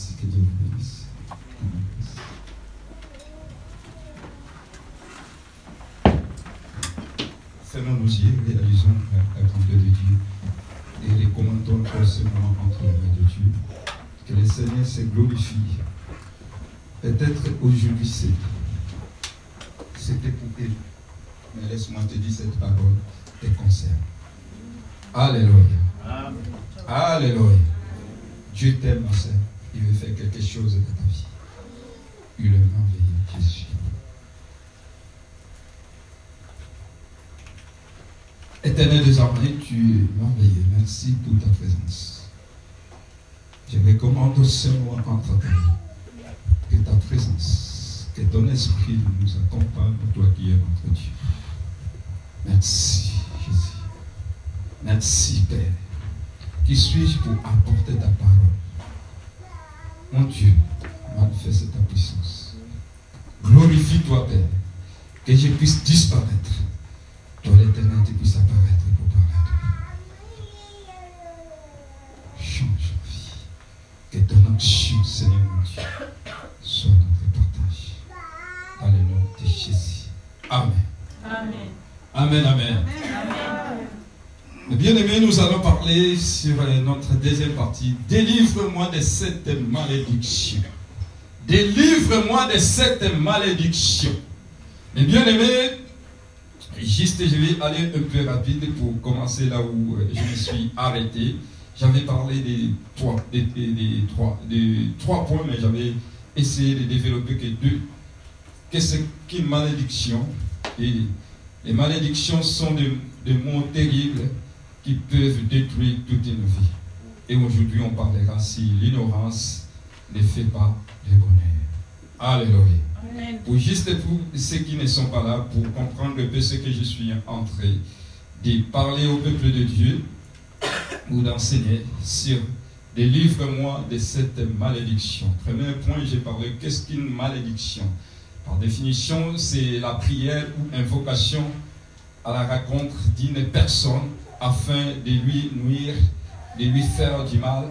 Merci que Dieu vous bénisse. Fermons nos yeux, réalisons la grandeur de Dieu et recommandons pour ce moment entre les mains de Dieu. Que le Seigneur se glorifie. Peut-être aujourd'hui c'est c'était pour. Mais laisse-moi te dire cette parole te concerne. Alléluia. Alléluia. Dieu t'aime, ma soeur. Il veut faire quelque chose de ta vie. Il est merveilleux, Jésus. Éternel désormais, tu es merveilleux. Merci pour ta présence. Je recommande ce mot entre ta Que ta présence, que ton esprit nous accompagne, toi qui es notre Dieu. Merci, Jésus. Merci, Père. Qui suis-je pour apporter ta parole? Mon Dieu, manifeste ta puissance. Glorifie-toi, Père. Que je puisse disparaître. Toi, l'éternel, tu puisses apparaître pour paraître. Change ma vie. Que ton action, Seigneur mon Dieu, soit notre partage. Dans le nom de Jésus. Amen. Amen. Amen, amen. Aimé, nous allons parler sur euh, notre deuxième partie. Délivre-moi de cette malédiction. Délivre-moi de cette malédiction. Mais bien aimé, juste je vais aller un peu rapide pour commencer là où euh, je me suis arrêté. J'avais parlé des trois, des, trois, des points, mais j'avais essayé de développer que deux. Qu'est-ce qu'une malédiction Et les malédictions sont des mots terribles qui peuvent détruire toute une vie. Et aujourd'hui, on parlera si l'ignorance ne fait pas le bonheur. Alléluia. Amen. Pour juste pour ceux qui ne sont pas là, pour comprendre un peu ce que je suis en train de parler au peuple de Dieu ou d'enseigner sur Délivre-moi de cette malédiction. Premier point, j'ai parlé qu'est-ce qu'une malédiction? Par définition, c'est la prière ou invocation à la rencontre d'une personne afin de lui nuire, de lui faire du mal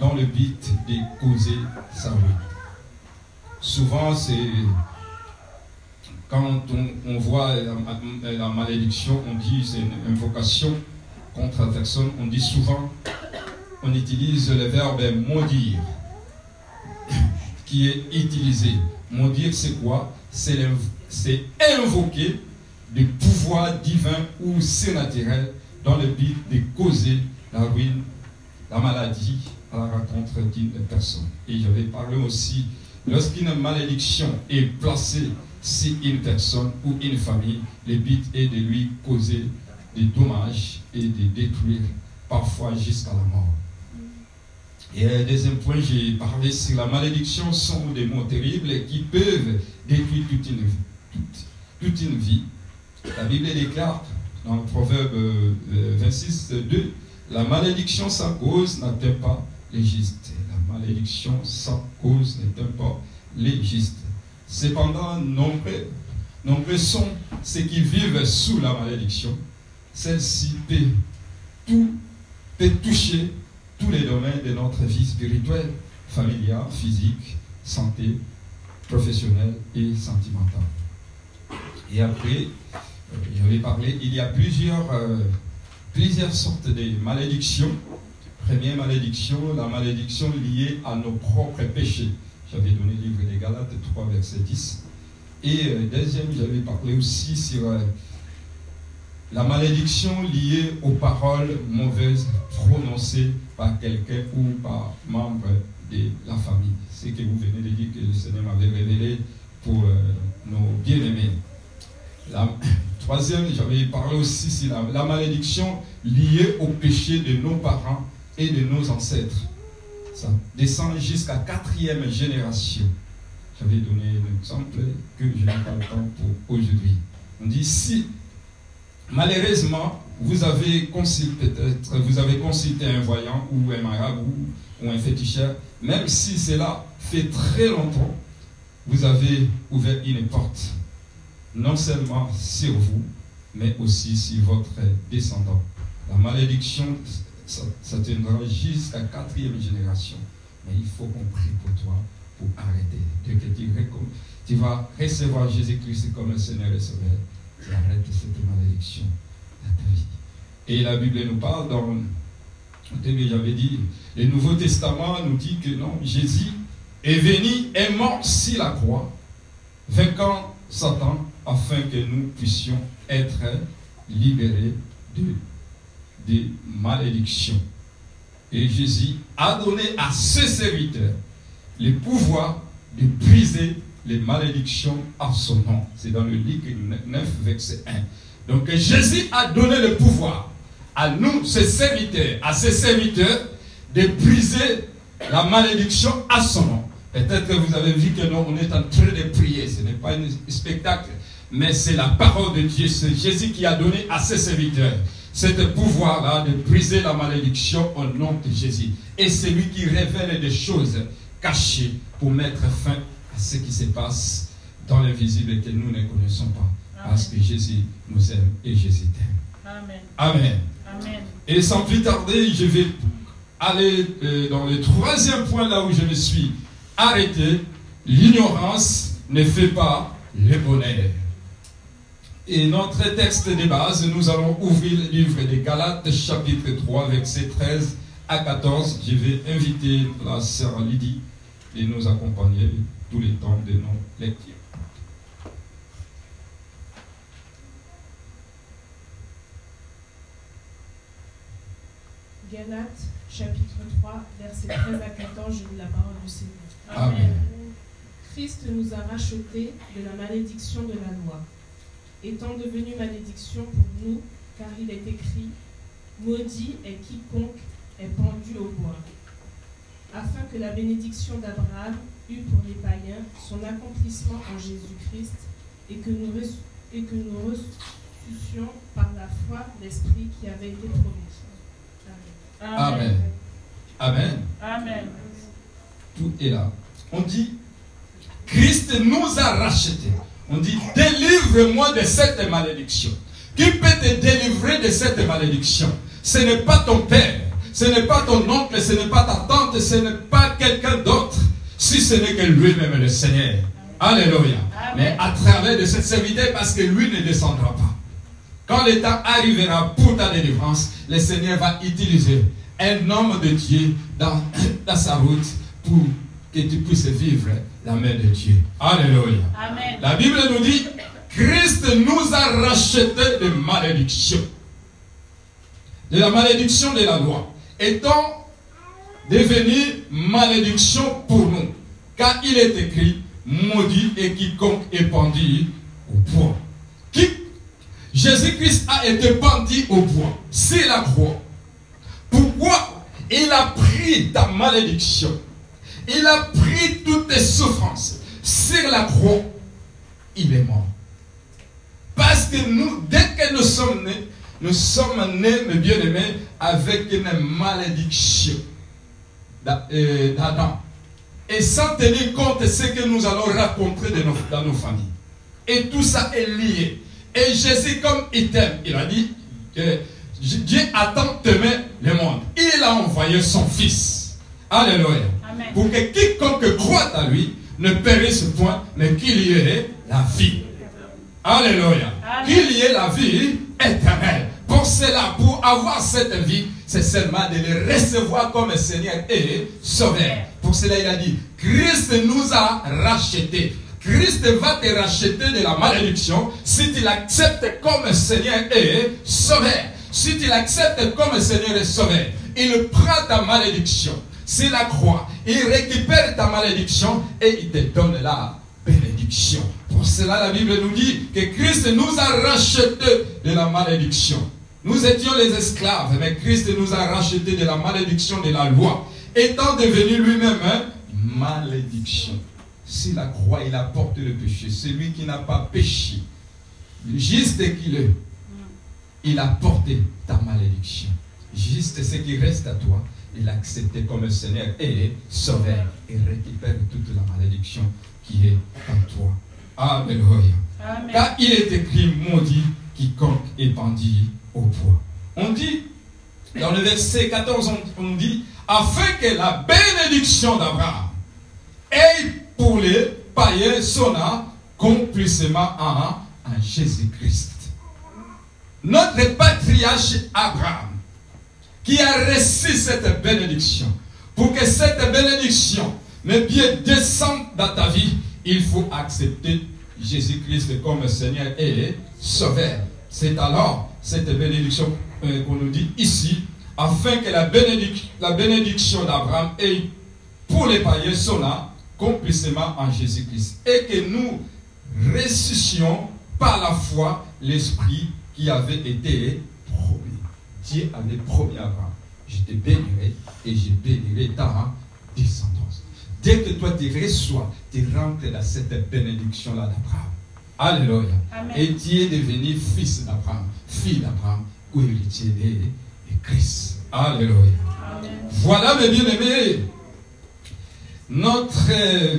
dans le but de causer sa ruine. Souvent, c'est quand on, voit la, malédiction, on dit c'est une invocation contre la personne, on dit souvent, on utilise le verbe maudire qui est utilisé. Maudire, c'est quoi? C'est invoquer des pouvoirs divins ou surnaturels dans le but de causer la ruine, la maladie à la rencontre d'une personne. Et j'avais parlé aussi, lorsqu'une malédiction est placée sur une personne ou une famille, le but est de lui causer des dommages et de détruire parfois jusqu'à la mort. Et un deuxième point, j'ai parlé sur la malédiction sont des mots terribles qui peuvent détruire toute une vie. Toute une vie. La Bible déclare dans le Proverbe euh, 26, 2, la malédiction sans cause n'atteint pas les justes. La malédiction sans cause n'atteint pas les justes. Cependant, nombreux, nombreux sont ceux qui vivent sous la malédiction. Celle-ci peut, tout, peut toucher tous les domaines de notre vie spirituelle, familiale, physique, santé, professionnelle et sentimentale. Et après, euh, j'avais parlé, il y a plusieurs, euh, plusieurs sortes de malédictions. Première malédiction, la malédiction liée à nos propres péchés. J'avais donné le livre des Galates 3, verset 10. Et euh, deuxième, j'avais parlé aussi sur la malédiction liée aux paroles mauvaises prononcées par quelqu'un ou par membre de la famille. C'est que vous venez de dire que le Seigneur m'avait révélé pour nos bien-aimés. La troisième, j'avais parlé aussi la, la malédiction liée au péché de nos parents et de nos ancêtres. Ça descend jusqu'à quatrième génération. J'avais donné un exemple que je n'ai pas le temps pour aujourd'hui. On dit si malheureusement vous avez consulté peut-être vous avez consulté un voyant ou un marabout ou un féticheur, même si cela fait très longtemps, vous avez ouvert une porte, non seulement sur vous, mais aussi sur votre descendant. La malédiction ça- s'atteindra jusqu'à quatrième génération. Mais il faut qu'on prie pour toi pour arrêter. Tu, vas recevoir Jésus-Christ comme un Seigneur et Sauveur, tu arrêtes cette malédiction dans ta vie. Et la Bible nous parle dans, j'avais dit, le Nouveau Testament nous dit que non, Jésus est venu, est mort sur la croix, vainquant Satan, afin que nous puissions être libérés de, des malédictions. Et Jésus a donné à ses serviteurs le pouvoir de briser les malédictions à son nom. C'est dans le livre 9, verset 1. Donc Jésus a donné le pouvoir à nous, ses serviteurs, à ses serviteurs, de briser la malédiction à son nom. Peut-être que vous avez vu que nous, on est en train de prier. Ce n'est pas un spectacle, mais c'est la parole de Dieu. C'est Jésus qui a donné à ses serviteurs ce pouvoir-là de briser la malédiction au nom de Jésus. Et c'est lui qui révèle des choses cachées pour mettre fin à ce qui se passe dans l'invisible que nous ne connaissons pas. Parce que Jésus nous aime et Jésus t'aime. Amen. Amen. Et sans plus tarder, je vais aller euh, dans le troisième point là où je me suis arrêté. L'ignorance ne fait pas le bonheur. Et notre texte de base, nous allons ouvrir le livre des Galates, chapitre 3, verset 13 à 14. Je vais inviter la sœur Lydie de nous accompagner tous les temps de nos lectures. Galates, chapitre 3, verset 13 à 14, je lis la parole du Seigneur. Amen. Christ nous a rachetés de la malédiction de la loi, étant devenu malédiction pour nous, car il est écrit Maudit est quiconque est pendu au bois, afin que la bénédiction d'Abraham eût pour les païens son accomplissement en Jésus-Christ et que nous, et que nous ressuscions par la foi l'Esprit qui avait été promis. Amen. Amen. Amen. Tout est là. On dit, Christ nous a rachetés. On dit, délivre-moi de cette malédiction. Qui peut te délivrer de cette malédiction? Ce n'est pas ton père, ce n'est pas ton oncle, ce n'est pas ta tante, ce n'est pas quelqu'un d'autre, si ce n'est que lui-même le Seigneur. Alléluia. Mais à travers de cette serviteur, parce que lui ne descendra pas. Quand le temps arrivera pour ta délivrance, le Seigneur va utiliser un homme de Dieu dans, dans sa route pour que tu puisses vivre la main de Dieu. Alléluia. Amen. La Bible nous dit, Christ nous a racheté de malédiction. De la malédiction de la loi. Étant devenu malédiction pour nous. Car il est écrit, maudit et quiconque est pendu au bois. Qui? Jésus-Christ a été pendu au bois, c'est la croix. Pourquoi Il a pris ta malédiction? Il a pris toutes tes souffrances. Sur la croix, il est mort. Parce que nous, dès que nous sommes nés, nous sommes nés, mes bien-aimés, avec une malédiction euh, d'Adam. Et sans tenir compte de ce que nous allons raconter dans nos familles. Et tout ça est lié. Et Jésus, comme il t'aime, il a dit, Dieu a tant aimé le monde. Il a envoyé son Fils. Alléluia. Pour que quiconque croit à lui ne périsse point, mais qu'il y ait la vie. Alléluia. Qu'il y ait la vie éternelle. Pour cela, pour avoir cette vie, c'est seulement de le recevoir comme Seigneur et Sauveur. Pour cela, il a dit, Christ nous a rachetés. Christ va te racheter de la malédiction si tu l'acceptes comme Seigneur et Sauveur. Si tu l'acceptes comme Seigneur et Sauveur, il prend ta malédiction. C'est la croix. Il récupère ta malédiction et il te donne la bénédiction. Pour cela, la Bible nous dit que Christ nous a rachetés de la malédiction. Nous étions les esclaves, mais Christ nous a rachetés de la malédiction de la loi, étant devenu lui-même malédiction. Si la croix, il a porté le péché. Celui qui n'a pas péché, juste qu'il est, il a porté ta malédiction. Juste ce qui reste à toi, il a accepté comme Seigneur et Sauveur et récupère toute la malédiction qui est en toi. Alléluia. Car il est écrit maudit quiconque est pendu au bois. On dit, dans le verset 14, on, dit, afin que la bénédiction d'Abraham ait pour les païens son accomplissement en, en Jésus-Christ. Notre patriarche Abraham, qui a reçu cette bénédiction, pour que cette bénédiction me bien descende dans ta vie, il faut accepter Jésus-Christ comme Seigneur et Sauveur. C'est alors cette bénédiction euh, qu'on nous dit ici, afin que la, bénédiction d'Abraham ait pour les païens son accomplissement en Jésus-Christ. Et que nous ressuscions par la foi l'Esprit qui avait été. Dieu avait promis à Abraham, je te bénirai et je bénirai ta descendance. Dès que toi tu reçois, tu rentres dans cette bénédiction-là d'Abraham. Alléluia. Et tu es devenu fils d'Abraham, fille d'Abraham, ou héritier de Christ. Alléluia. Voilà mes bien-aimés, notre euh,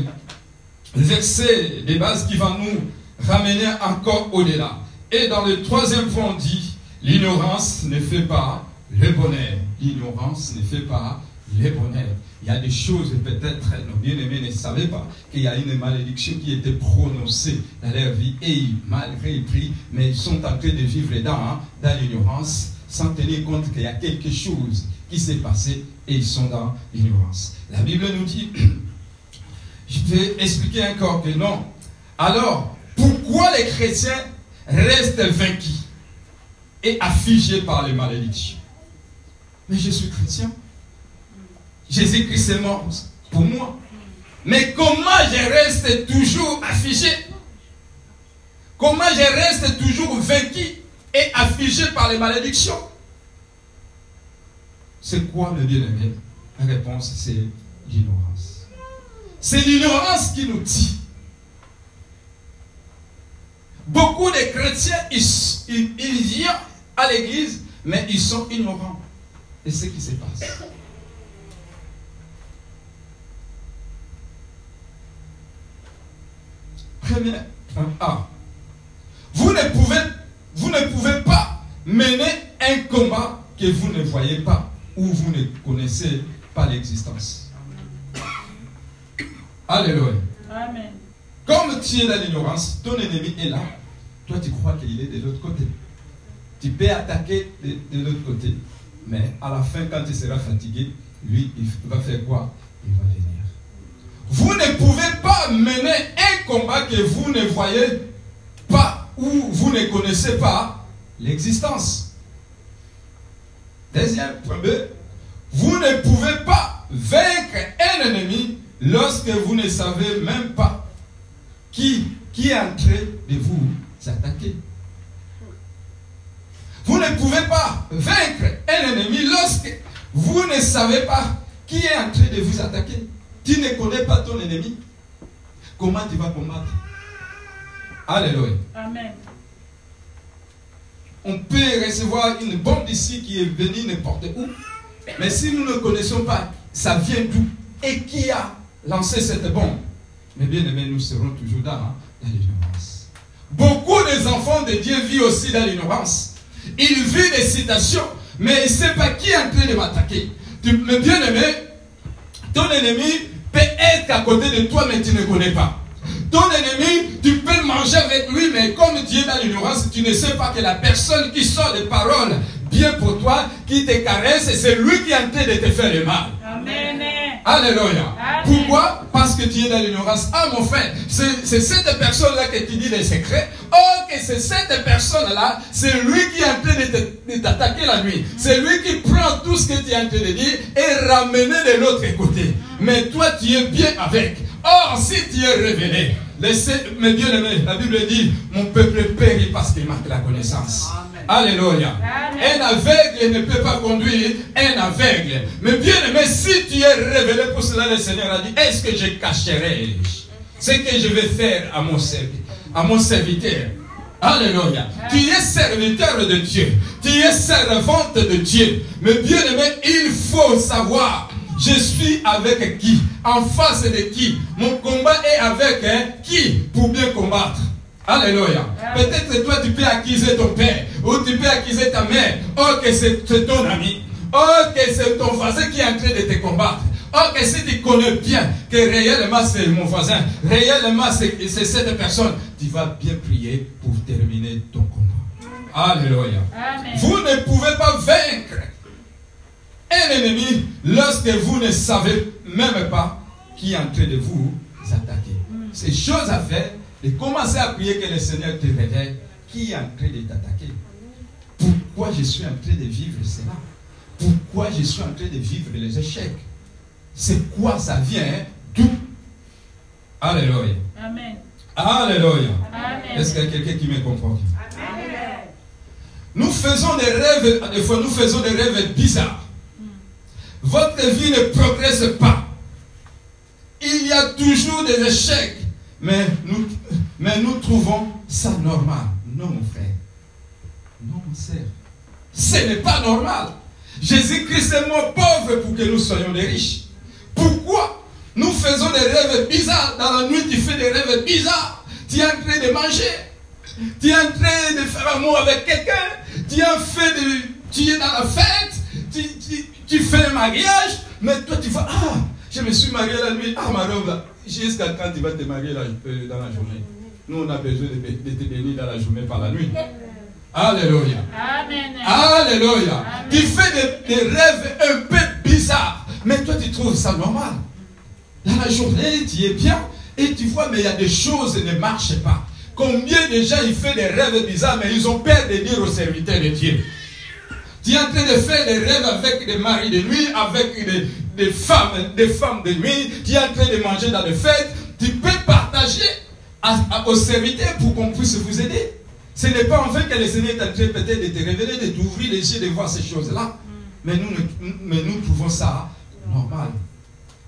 verset de base qui va nous ramener encore au-delà. Et dans le troisième point, on dit, l'ignorance ne fait pas le bonheur. L'ignorance ne fait pas le bonheur. Il y a des choses, peut-être, nos bien-aimés ne savaient pas qu'il y a une malédiction qui était prononcée dans leur vie et malgré pris, mais ils sont en train de vivre hein, dans l'ignorance sans tenir compte qu'il y a quelque chose qui s'est passé et ils sont dans l'ignorance. La Bible nous dit, je vais expliquer encore que non. Alors, pourquoi les chrétiens restent vaincus? Et affligés par les malédictions Mais je suis chrétien. Jésus-Christ est mort pour moi. Mais comment je reste toujours affligé? Comment je reste toujours vaincu et affligé par les malédictions? C'est quoi le bien-aimé La réponse, c'est l'ignorance. C'est l'ignorance qui nous tue. Beaucoup de chrétiens, ils, ils viennent à l'église, mais ils sont ignorants de ce qui se passe. Premier A. Vous ne pouvez, vous ne pouvez pas mener un combat que vous ne voyez pas ou vous ne connaissez pas l'existence. Alléluia. Amen. Comme tu es dans l'ignorance, ton ennemi est là. Toi, tu crois qu'il est de l'autre côté. Tu peux attaquer de, l'autre côté. Mais à la fin, quand tu seras fatigué, lui, il va faire quoi? Il va venir. Vous ne pouvez pas mener un combat que vous ne voyez pas ou vous ne connaissez pas l'existence. Deuxième point B, vous ne pouvez pas vaincre un ennemi lorsque vous ne savez même pas qui, qui est en train de vous attaquer. Pouvez pas vaincre un ennemi lorsque vous ne savez pas qui est en train de vous attaquer. Tu ne connais pas ton ennemi. Comment tu vas combattre? Alléluia. Amen. On peut recevoir une bombe ici qui est venue n'importe où. Mais si nous ne connaissons pas, ça vient d'où Et qui a lancé cette bombe? Mais bien aimé, nous serons toujours dans, hein, l'ignorance. Beaucoup des enfants de Dieu vivent aussi dans l'ignorance. Ils vivent des citations, mais ils ne savent pas qui est en train de m'attaquer. Mais bien aimé, ton ennemi peut être à côté de toi, mais tu ne connais pas. Ton ennemi, tu peux manger avec lui, mais comme tu es dans l'ignorance, tu ne sais pas que la personne qui sort des paroles bien pour toi, qui te caresse, c'est lui qui est en train de te faire le mal. Alléluia. Pourquoi? Parce que tu es dans l'ignorance. Ah mon frère, c'est cette personne-là que tu dis les secrets. Oh, que c'est cette personne-là, c'est lui qui est en train de t'attaquer la nuit. C'est lui qui prend tout ce que tu es en train de dire et ramener de l'autre côté. Mais toi, tu es bien avec. Or, si tu es révélé, laissez, mes bien-aimés, la Bible dit, mon peuple périt parce qu'il manque la connaissance. Alléluia. Un aveugle ne peut pas conduire un aveugle. Mais bien aimé, si tu es révélé pour cela, le Seigneur a dit, est-ce que je cacherai ce que je vais faire à mon serviteur, à mon serviteur? Alléluia. Tu es serviteur de Dieu. Tu es servante de Dieu. Mais bien aimé, il faut savoir je suis avec qui? En face de qui? Mon combat est avec hein, qui? Pour bien combattre Alléluia. Peut-être toi tu peux accuser ton père ou tu peux accuser ta mère. Oh que c'est ton ami. Oh, que c'est ton voisin qui est en train de te combattre. Oh, que si tu connais bien que réellement c'est mon voisin, réellement c'est cette personne, tu vas bien prier pour terminer ton combat. Alléluia. Vous ne pouvez pas vaincre un ennemi lorsque vous ne savez même pas qui est en train de vous attaquer. Mm. C'est chose à faire et commencer à prier que le Seigneur te réveille qui est en train de t'attaquer. Pourquoi je suis en train de vivre cela? Pourquoi je suis en train de vivre les échecs? C'est quoi ça vient D'où? Alléluia. Amen. Alléluia. Est-ce qu'il y a quelqu'un qui me comprend Amen. Nous faisons des rêves, des fois nous faisons des rêves bizarres. Votre vie ne progresse pas. Il y a toujours des échecs, mais nous, trouvons ça normal. Non, mon frère. Non, mon sœur. Ce n'est pas normal. Jésus-Christ est mort pauvre pour que nous soyons des riches. Pourquoi nous faisons des rêves bizarres Dans la nuit, tu fais des rêves bizarres. Tu es en train de manger. Tu es en train de faire amour avec quelqu'un. Tu fait de. Tu es dans la fête. tu, fais un mariage, mais toi tu vas, ah, je me suis marié la nuit, ah ma robe jusqu'à quand tu vas te marier euh, dans la journée? Nous on a besoin de, te bénir dans la journée par la nuit. Alléluia. Amen. Alléluia. Tu fais des, rêves un peu bizarres, mais toi tu trouves ça normal. Dans la journée, tu es bien et tu vois, mais il y a des choses qui ne marchent pas. Combien de gens ils font des rêves bizarres, mais ils ont peur de dire aux serviteurs de Dieu. Tu es en train de faire des rêves avec des maris de nuit, avec des, femmes, des femmes de nuit. Tu es en train de manger dans les fêtes. Tu peux partager aux serviteurs pour qu'on puisse vous aider. Ce n'est pas en fait que le Seigneur est en train peut-être de te révéler, de t'ouvrir les yeux, de voir ces choses-là. Mais nous, mais nous trouvons ça normal.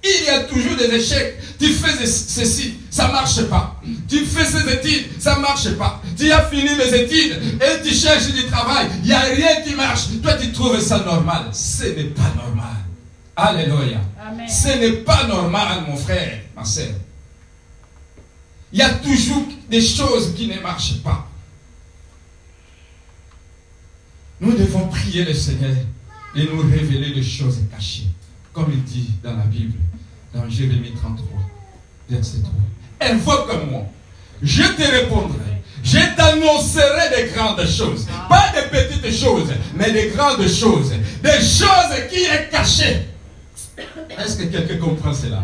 Il y a toujours des échecs. Tu fais ceci, ça ne marche pas. Tu fais ces études, ça ne marche pas. Tu as fini les études et tu cherches du travail. Il n'y a rien qui marche. Toi, tu trouves ça normal. Ce n'est pas normal. Alléluia. Ce n'est pas normal, mon frère, ma soeur. Il y a toujours des choses qui ne marchent pas. Nous devons prier le Seigneur et nous révéler des choses cachées. Comme il dit dans la Bible, dans Jérémie 33, verset 3. Invoque-moi, je te répondrai. Je t'annoncerai des grandes choses. Pas des petites choses, mais des grandes choses. Des choses qui sont cachées. Est-ce que quelqu'un comprend cela?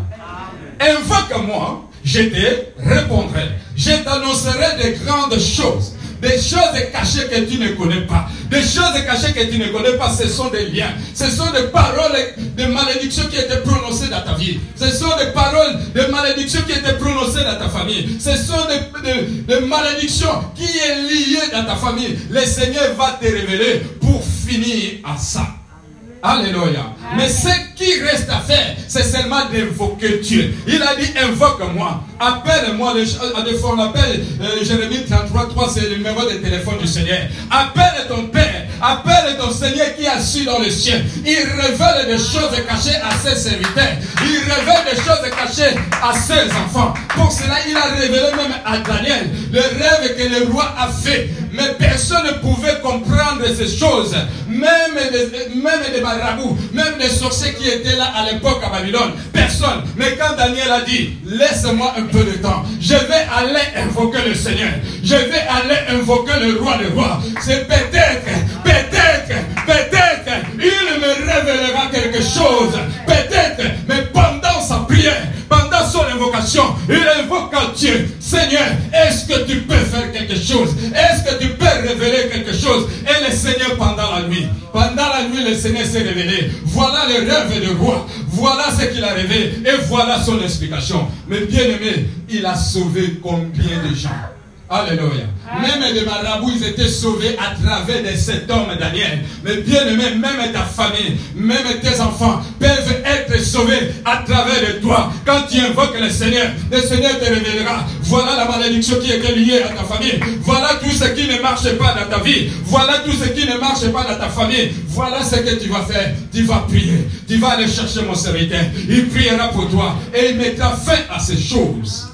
Invoque-moi, je te répondrai. Je t'annoncerai des grandes choses des choses cachées que tu ne connais pas. Des choses cachées que tu ne connais pas, ce sont des liens. Ce sont des paroles de malédiction qui étaient prononcées dans ta vie. Ce sont des paroles de malédiction qui étaient prononcées dans ta famille. Ce sont des, malédictions qui est liées dans ta famille. Le Seigneur va te révéler pour finir à ça. Alléluia. Mais ce qui reste à faire, c'est seulement d'invoquer Dieu. Il a dit invoque-moi. Appelle-moi. Des fois, on appelle euh, Jérémie 33, 3, c'est le numéro de téléphone du Seigneur. Appelle ton Père. Appelle ton Seigneur qui est assis dans le ciel. Il révèle des choses cachées à ses serviteurs. Il révèle des choses cachées à ses enfants. Pour cela, il a révélé même à Daniel le rêve que le roi a fait. Mais personne ne pouvait comprendre ces choses. Même des, même marabouts, même des sorciers qui étaient là à l'époque à Babylone. Personne. Mais quand Daniel a dit, laisse-moi un peu de temps, je vais aller invoquer le Seigneur. Je vais aller invoquer le roi des rois. C'est peut-être, peut-être, peut-être, il me révélera quelque chose. Peut-être, il invoque à Dieu. Seigneur, est-ce que tu peux faire quelque chose? Est-ce que tu peux révéler quelque chose? Et le Seigneur, pendant la nuit, pendant la nuit, le Seigneur s'est révélé. Voilà le rêve du roi. Voilà ce qu'il a rêvé. Et voilà son explication. Mais bien aimé, il a sauvé combien de gens? Alléluia. Même les marabouts, ils étaient sauvés à travers de cet homme Daniel. Mais bien aimé, même ta famille, même tes enfants peuvent être sauvés à travers de toi. Quand tu invoques le Seigneur, le Seigneur te révélera. Voilà la malédiction qui est liée à ta famille. Voilà tout ce qui ne marche pas dans ta vie. Voilà tout ce qui ne marche pas dans ta famille. Voilà ce que tu vas faire. Tu vas prier. Tu vas aller chercher mon serviteur. Il priera pour toi et il mettra fin à ces choses.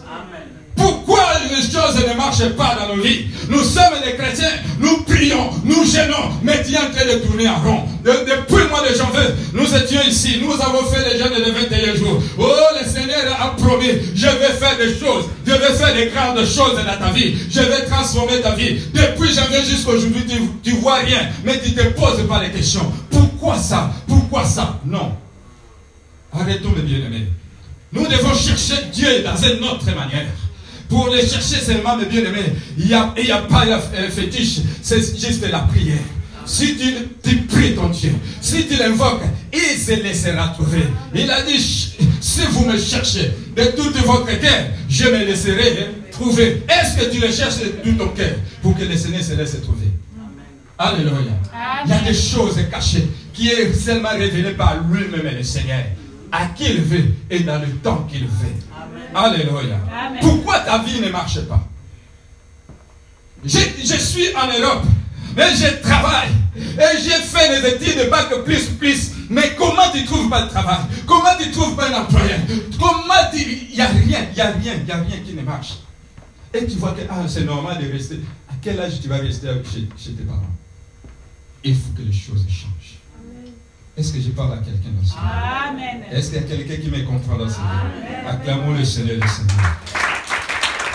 Pourquoi les choses ne marchent pas dans nos vies? Nous sommes des chrétiens, nous prions, nous gênons, mais tu es en train de tourner en rond. depuis le mois de janvier, nous étions ici, nous avons fait les jeûnes de 21 jours. Oh, le Seigneur a promis, je vais faire des choses, je vais faire des grandes choses dans ta vie, je vais transformer ta vie. Depuis janvier jusqu'à aujourd'hui, tu, ne vois rien, mais tu ne te poses pas les questions. Pourquoi ça? Pourquoi ça? Non. Arrêtons mes bien-aimés. Nous devons chercher Dieu dans une autre manière. Pour les chercher seulement, mes bien-aimés, il n'y a, a, pas de fétiche, c'est juste la prière. Si tu, tu, pries ton Dieu, si tu l'invoques, il se laissera trouver. Il a dit, si vous me cherchez de toute votre cœur, je me laisserai trouver. Est-ce que tu le cherches de tout ton cœur pour que le Seigneur se laisse trouver? Alléluia. Il y a des choses cachées qui est seulement révélées par lui-même et le Seigneur à qui il veut et dans le temps qu'il veut. Alléluia. Pourquoi ta vie ne marche pas? Je, suis en Europe, mais je travaille. Et j'ai fait des études de bac plus plus. Mais comment tu ne trouves pas de travail? Comment tu ne trouves pas un employeur? Comment tu... Il n'y a rien, il n'y a rien, il n'y a rien qui ne marche. Et tu vois que ah, c'est normal de rester. À quel âge tu vas rester chez, chez tes parents? Il faut que les choses changent. Est-ce que je parle à quelqu'un dans ce Amen. Est-ce qu'il y a quelqu'un qui me comprend dans ce Acclamons le Seigneur, le Seigneur.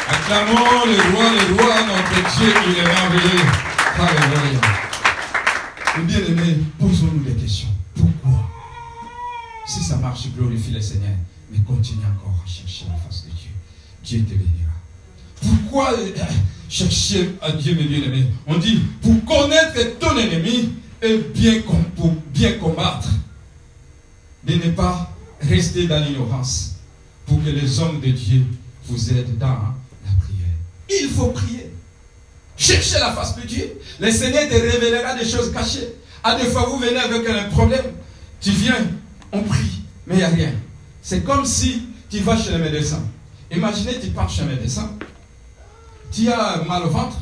Acclamons le roi, le roi, notre Dieu, il est merveilleux. Alléluia. Bien-aimés, posons-nous des questions. Pourquoi? Si ça marche, glorifie le Seigneur. Mais continue encore à chercher la face de Dieu. Dieu te bénira. Pourquoi euh, chercher à Dieu, mes bien-aimés? On dit, pour connaître ton ennemi, bien, pour bien combattre, de ne pas rester dans l'ignorance, pour que les hommes de Dieu vous aident dans la prière. Il faut prier. Cherchez la face de Dieu. Le Seigneur te révélera des choses cachées. À des fois, vous venez avec un problème. Tu viens, on prie, mais il n'y a rien. C'est comme si tu vas chez le médecin. Imaginez, tu pars chez le médecin. Tu as mal au ventre.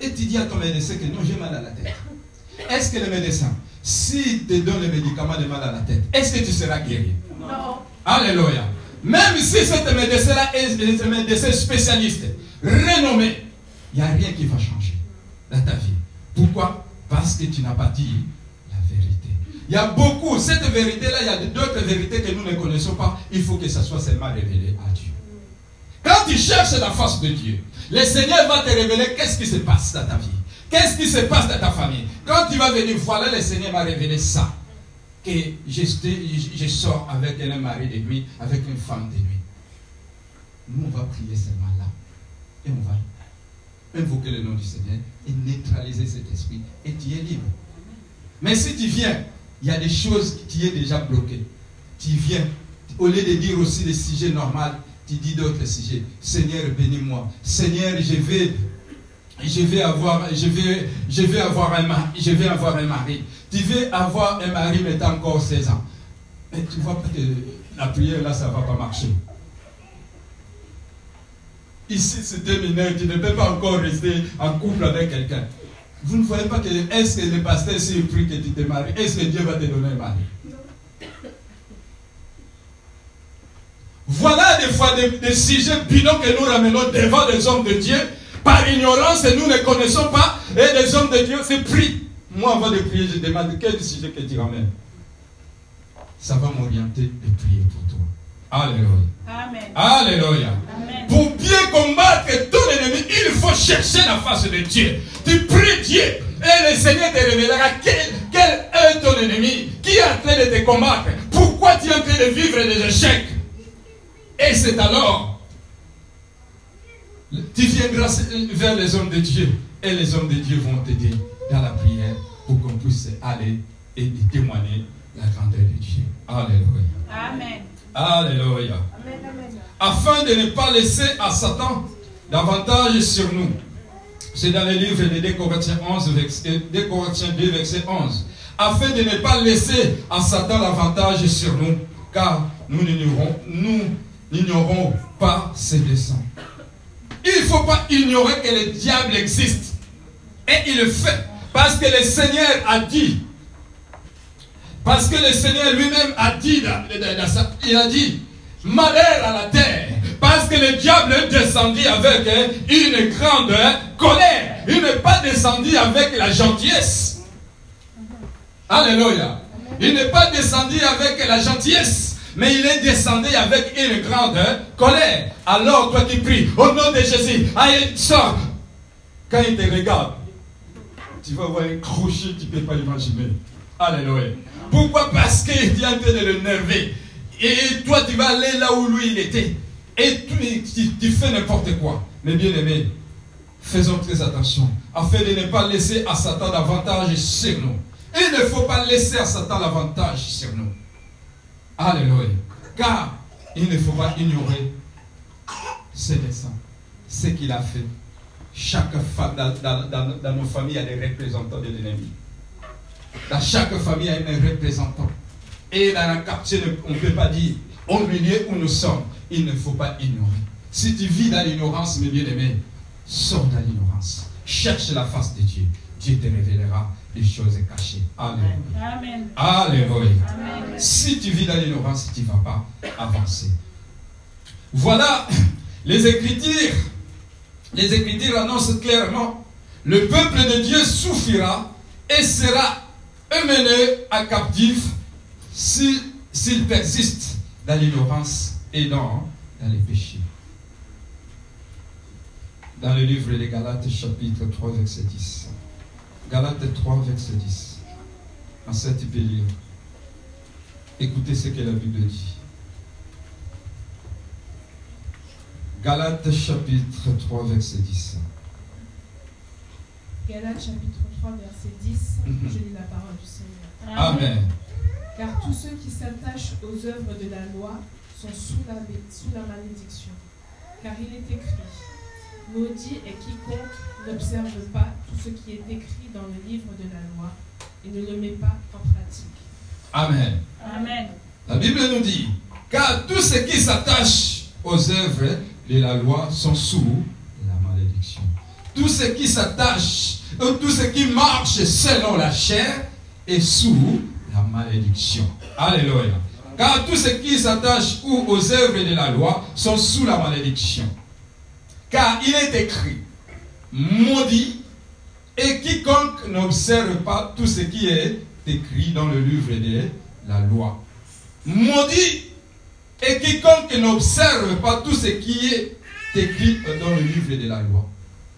Et tu dis à ton médecin que non, j'ai mal à la tête. Est-ce que le médecin, s'il te donne le médicament de mal à la tête, est-ce que tu seras guéri? Non. Alléluia. Même si ce médecin-là est un médecin spécialiste, renommé, il n'y a rien qui va changer dans ta vie. Pourquoi? Parce que tu n'as pas dit la vérité. Il y a beaucoup, cette vérité-là, il y a d'autres vérités que nous ne connaissons pas. Il faut que ça soit seulement révélé à Dieu. Quand tu cherches la face de Dieu, le Seigneur va te révéler qu'est-ce qui se passe dans ta vie. Qu'est-ce qui se passe dans ta famille? Quand tu vas venir, voilà, le Seigneur m'a révélé ça. Que je, je, sors avec un mari de nuit, avec une femme de nuit. Nous, on va prier seulement là. Et on va invoquer le nom du Seigneur et neutraliser cet esprit. Et tu es libre. Mais si tu viens, il y a des choses qui est déjà bloquées. Tu viens, au lieu de dire aussi des sujets normaux, tu dis d'autres sujets. Seigneur, bénis-moi. Seigneur, je vais je vais avoir, je vais, je vais avoir un mari, je vais avoir un mari. Tu veux avoir un mari, mais tu as encore 16 ans. Mais tu vois que la prière là, ça ne va pas marcher. Ici, c'est mineur, tu ne peux pas encore rester en couple avec quelqu'un. Vous ne voyez pas que est-ce que le pasteur s'il prie que tu te maries, est-ce que Dieu va te donner un mari? Voilà des fois des, des sujets bidons que nous ramenons devant les hommes de Dieu par ignorance, nous ne connaissons pas. Et les hommes de Dieu se prient. Moi, avant de prier, je demande quel sujet que tu ramènes? Ça va m'orienter et prier pour toi. Alléluia. Amen. Alléluia. Pour bien combattre ton ennemi, il faut chercher la face de Dieu. Tu pries Dieu et le Seigneur te révélera quel, quel est ton ennemi qui est en train de te combattre. Pourquoi tu es en train de vivre des échecs? Et c'est alors tu viendras vers les hommes de Dieu et les hommes de Dieu vont t'aider dans la prière pour qu'on puisse aller et témoigner la grandeur de Dieu. Alléluia. Amen. Alléluia. Afin de ne pas laisser à Satan davantage sur nous. C'est dans le livre de 2 Corinthiens 11, 2 Corinthiens 2, verset 11. Afin de ne pas laisser à Satan davantage sur nous, car nous n'ignorons pas ses desseins. Il ne faut pas ignorer que le diable existe. Et il le fait. Parce que le Seigneur a dit. Parce que le Seigneur lui-même a dit, il a dit, malheur à la terre. Parce que le diable est descendu avec une grande colère. Il n'est pas descendu avec la gentillesse. Alléluia. Il n'est pas descendu avec la gentillesse, mais il est descendu avec une grande colère. Alors toi qui pries, au nom de Jésus, allez, sors. Quand il te regarde, tu vas voir un crochet, tu ne peux pas l'imaginer. Alléluia. Pourquoi? Parce qu'il train de le nerver. Et toi, tu vas aller là où lui il était. Et tu, tu fais n'importe quoi. Mais bien aimé, faisons très attention. Afin de ne pas laisser à Satan davantage sur nous. Il ne faut pas laisser à Satan l'avantage sur nous. Alléluia. Car il ne faut pas ignorer ses desseins, ce qu'il a fait. Chaque femme, dans, nos familles, il y a des représentants de l'ennemi. Dans chaque famille, il y a un représentant. Et dans un quartier, on ne peut pas dire, au milieu où nous sommes, il ne faut pas ignorer. Si tu vis dans l'ignorance, mes bien-aimés, sors de l'ignorance. Cherche la face de Dieu. Dieu te révélera les choses cachées. Alléluia. Alléluia. Si tu vis dans l'ignorance, tu ne vas pas avancer. Voilà les Écritures. Les Écritures annoncent clairement le peuple de Dieu souffrira et sera mené à captif s'il persiste dans l'ignorance et dans, dans les péchés. Dans le livre des Galates, chapitre 3, verset 10. Galates 3, verset 10. En cette période. Écoutez ce que la Bible dit. Galates chapitre 3, verset 10. Galates chapitre 3, verset 10. Mhm. Je lis la parole du Seigneur. Amen. Car tous ceux qui s'attachent aux œuvres de la loi sont sous la, sous la malédiction. Car il est écrit Maudit est quiconque n'observe pas tout ce qui est écrit dans le livre de la loi et ne le met pas en pratique. Amen. Amen. La Bible nous dit, car tous ceux qui s'attachent aux œuvres de la loi sont sous la malédiction. Tous ceux qui s'attachent, euh, tous ceux qui marchent selon la chair est sous la malédiction. Alléluia. Car tous ceux qui s'attachent aux œuvres de la loi sont sous la malédiction. Car il est écrit, maudit, et quiconque n'observe pas tout ce qui est écrit dans le livre de la loi. Maudit, et quiconque n'observe pas tout ce qui est écrit dans le livre de la loi.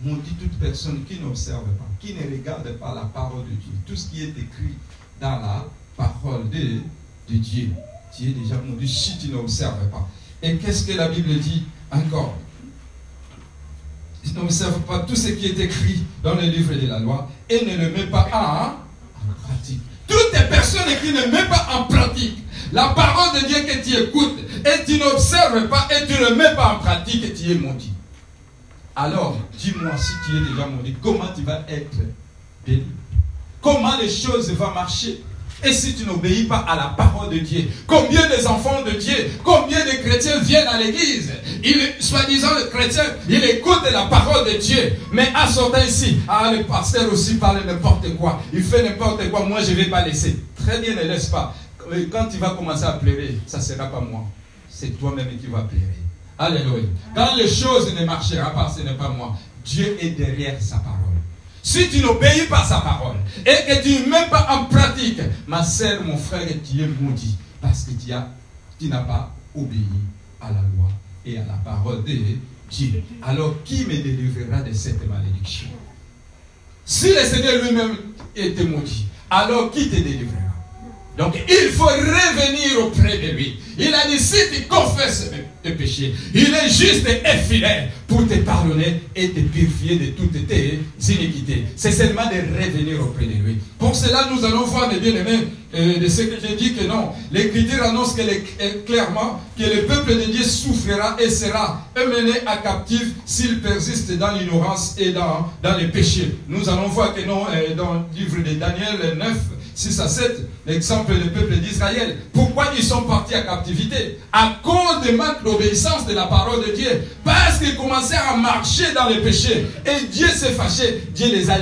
Maudit toute personne qui n'observe pas, qui ne regarde pas la parole de Dieu. Tout ce qui est écrit dans la parole de, de Dieu. Tu es déjà maudit si tu n'observes pas. Et qu'est-ce que la Bible dit encore? Ils n'observent pas tout ce qui est écrit dans le livre de la loi et ne le met pas en, pratique. Toutes les personnes qui ne mettent pas en pratique la parole de Dieu que tu écoutes et tu n'observes pas et tu ne mets pas en pratique, et tu es maudit. Alors, dis-moi si tu es déjà maudit, comment tu vas être béni? Comment les choses vont marcher? Et si tu n'obéis pas à la parole de Dieu, combien des enfants de Dieu, combien de chrétiens viennent à l'église? Soi-disant le chrétien, il écoute la parole de Dieu, mais à sortir ici, ah, le pasteur aussi parle n'importe quoi, il fait n'importe quoi, moi je ne vais pas laisser. Très bien, ne laisse pas. Quand tu vas commencer à pleurer, ça ne sera pas moi, c'est toi-même qui vas pleurer. Alléluia. Quand les choses ne marcheront pas, ce n'est pas moi. Dieu est derrière sa parole. Si tu n'obéis pas à sa parole et que tu ne mets pas en pratique, ma soeur, mon frère, tu es maudit parce que tu, tu n'as pas obéi à la loi et à la parole de Dieu. Alors, qui me délivrera de cette malédiction? Si le Seigneur lui-même était maudit, alors qui te délivrera donc il faut revenir auprès de lui. Il a dit, si tu confesses tes péchés, il est juste et fidèle pour te pardonner et te purifier de toutes tes iniquités. C'est seulement de revenir auprès de lui. Pour cela, nous allons voir, mes bien-aimés, euh, de ce que j'ai dit que non. L'Écriture annonce clairement que le peuple de Dieu souffrira et sera mené à captif s'il persiste dans l'ignorance et dans, dans les péchés. Nous allons voir que non, euh, dans le livre de Daniel 9, 6 à 7, l'exemple du peuple d'Israël. Pourquoi ils sont partis à captivité À cause de manque d'obéissance de la parole de Dieu. Parce qu'ils commençaient à marcher dans les péchés. Et Dieu s'est fâché. Dieu les a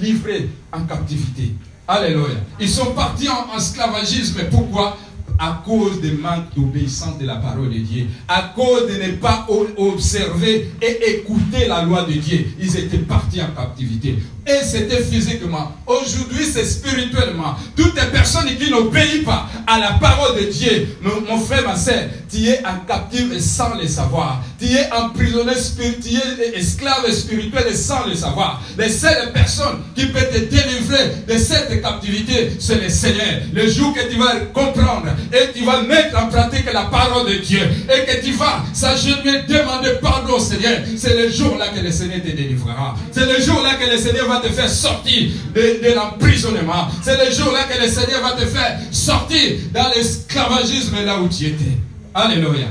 livrés en captivité. Alléluia. Ils sont partis en, esclavagisme. Pourquoi? À cause des manques d'obéissance de la parole de Dieu, à cause de ne pas observer et écouter la loi de Dieu. Ils étaient partis en captivité. Et c'était physiquement. Aujourd'hui, c'est spirituellement. Toutes les personnes qui n'obéissent pas à la parole de Dieu, mon, frère, ma soeur, tu es en captive sans le savoir. Tu es emprisonné spirituel, esclave spirituel sans le savoir. Les seules personnes qui peuvent te délivrer de cette captivité, c'est le Seigneur. Le jour que tu vas comprendre et tu vas mettre en pratique la parole de Dieu et que tu vas s'agenouiller, demander pardon au Seigneur, c'est le jour là que le Seigneur te délivrera. C'est le jour là que le Seigneur va te faire sortir de, l'emprisonnement. C'est le jour-là que le Seigneur va te faire sortir dans l'esclavagisme là où tu étais. Alléluia.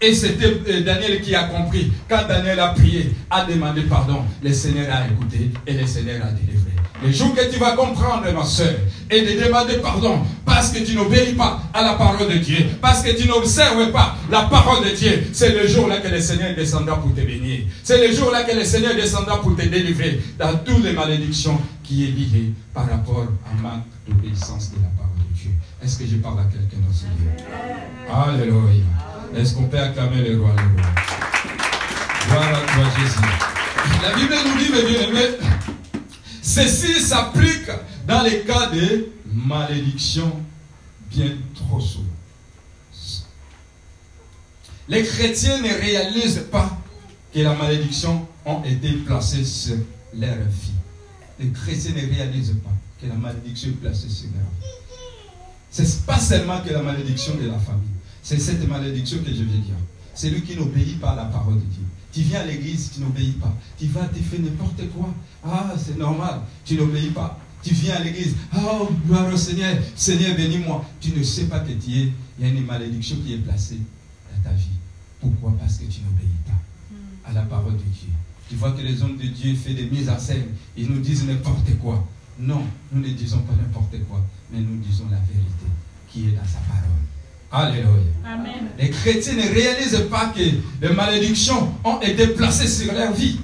Et c'était euh, Daniel qui a compris. Quand Daniel a prié, a demandé pardon, le Seigneur a écouté et le Seigneur a délivré. Le jour que tu vas comprendre, ma soeur, et de demander pardon parce que tu n'obéis pas à la parole de Dieu, parce que tu n'observes pas la parole de Dieu, c'est le jour-là que le Seigneur descendra pour te bénir. C'est le jour-là que le Seigneur descendra pour te délivrer dans toutes les malédictions qui est liées par rapport à manque d'obéissance de la parole de Dieu. Est-ce que je parle à quelqu'un dans ce lieu? Alléluia. Est-ce qu'on peut acclamer le roi, le roi? Gloire à toi, Jésus. La Bible nous dit, mes bien-aimés, Ceci s'applique dans les cas de malédiction bien trop souvent. Les chrétiens ne réalisent pas que la malédiction a été placée sur leur vie. Les chrétiens ne réalisent pas que la malédiction est placée sur leur vie. Ce n'est pas seulement que la malédiction de la famille. C'est cette malédiction que je veux dire. C'est lui qui n'obéit pas à la parole de Dieu. Tu viens à l'église, tu n'obéis pas. Tu vas, tu fais n'importe quoi. Ah, c'est normal. Tu n'obéis pas. Tu viens à l'église. Oh, gloire au Seigneur. Seigneur, bénis-moi. Tu ne sais pas que tu es. Il y a une malédiction qui est placée dans ta vie. Pourquoi? Parce que tu n'obéis pas à la parole de Dieu. Tu vois que les hommes de Dieu font des mises en scène. Ils nous disent n'importe quoi. Non, nous ne disons pas n'importe quoi, mais nous disons la vérité qui est dans sa parole. Alléluia. Amen. Les chrétiens ne réalisent pas que les malédictions ont été placées sur leur vie.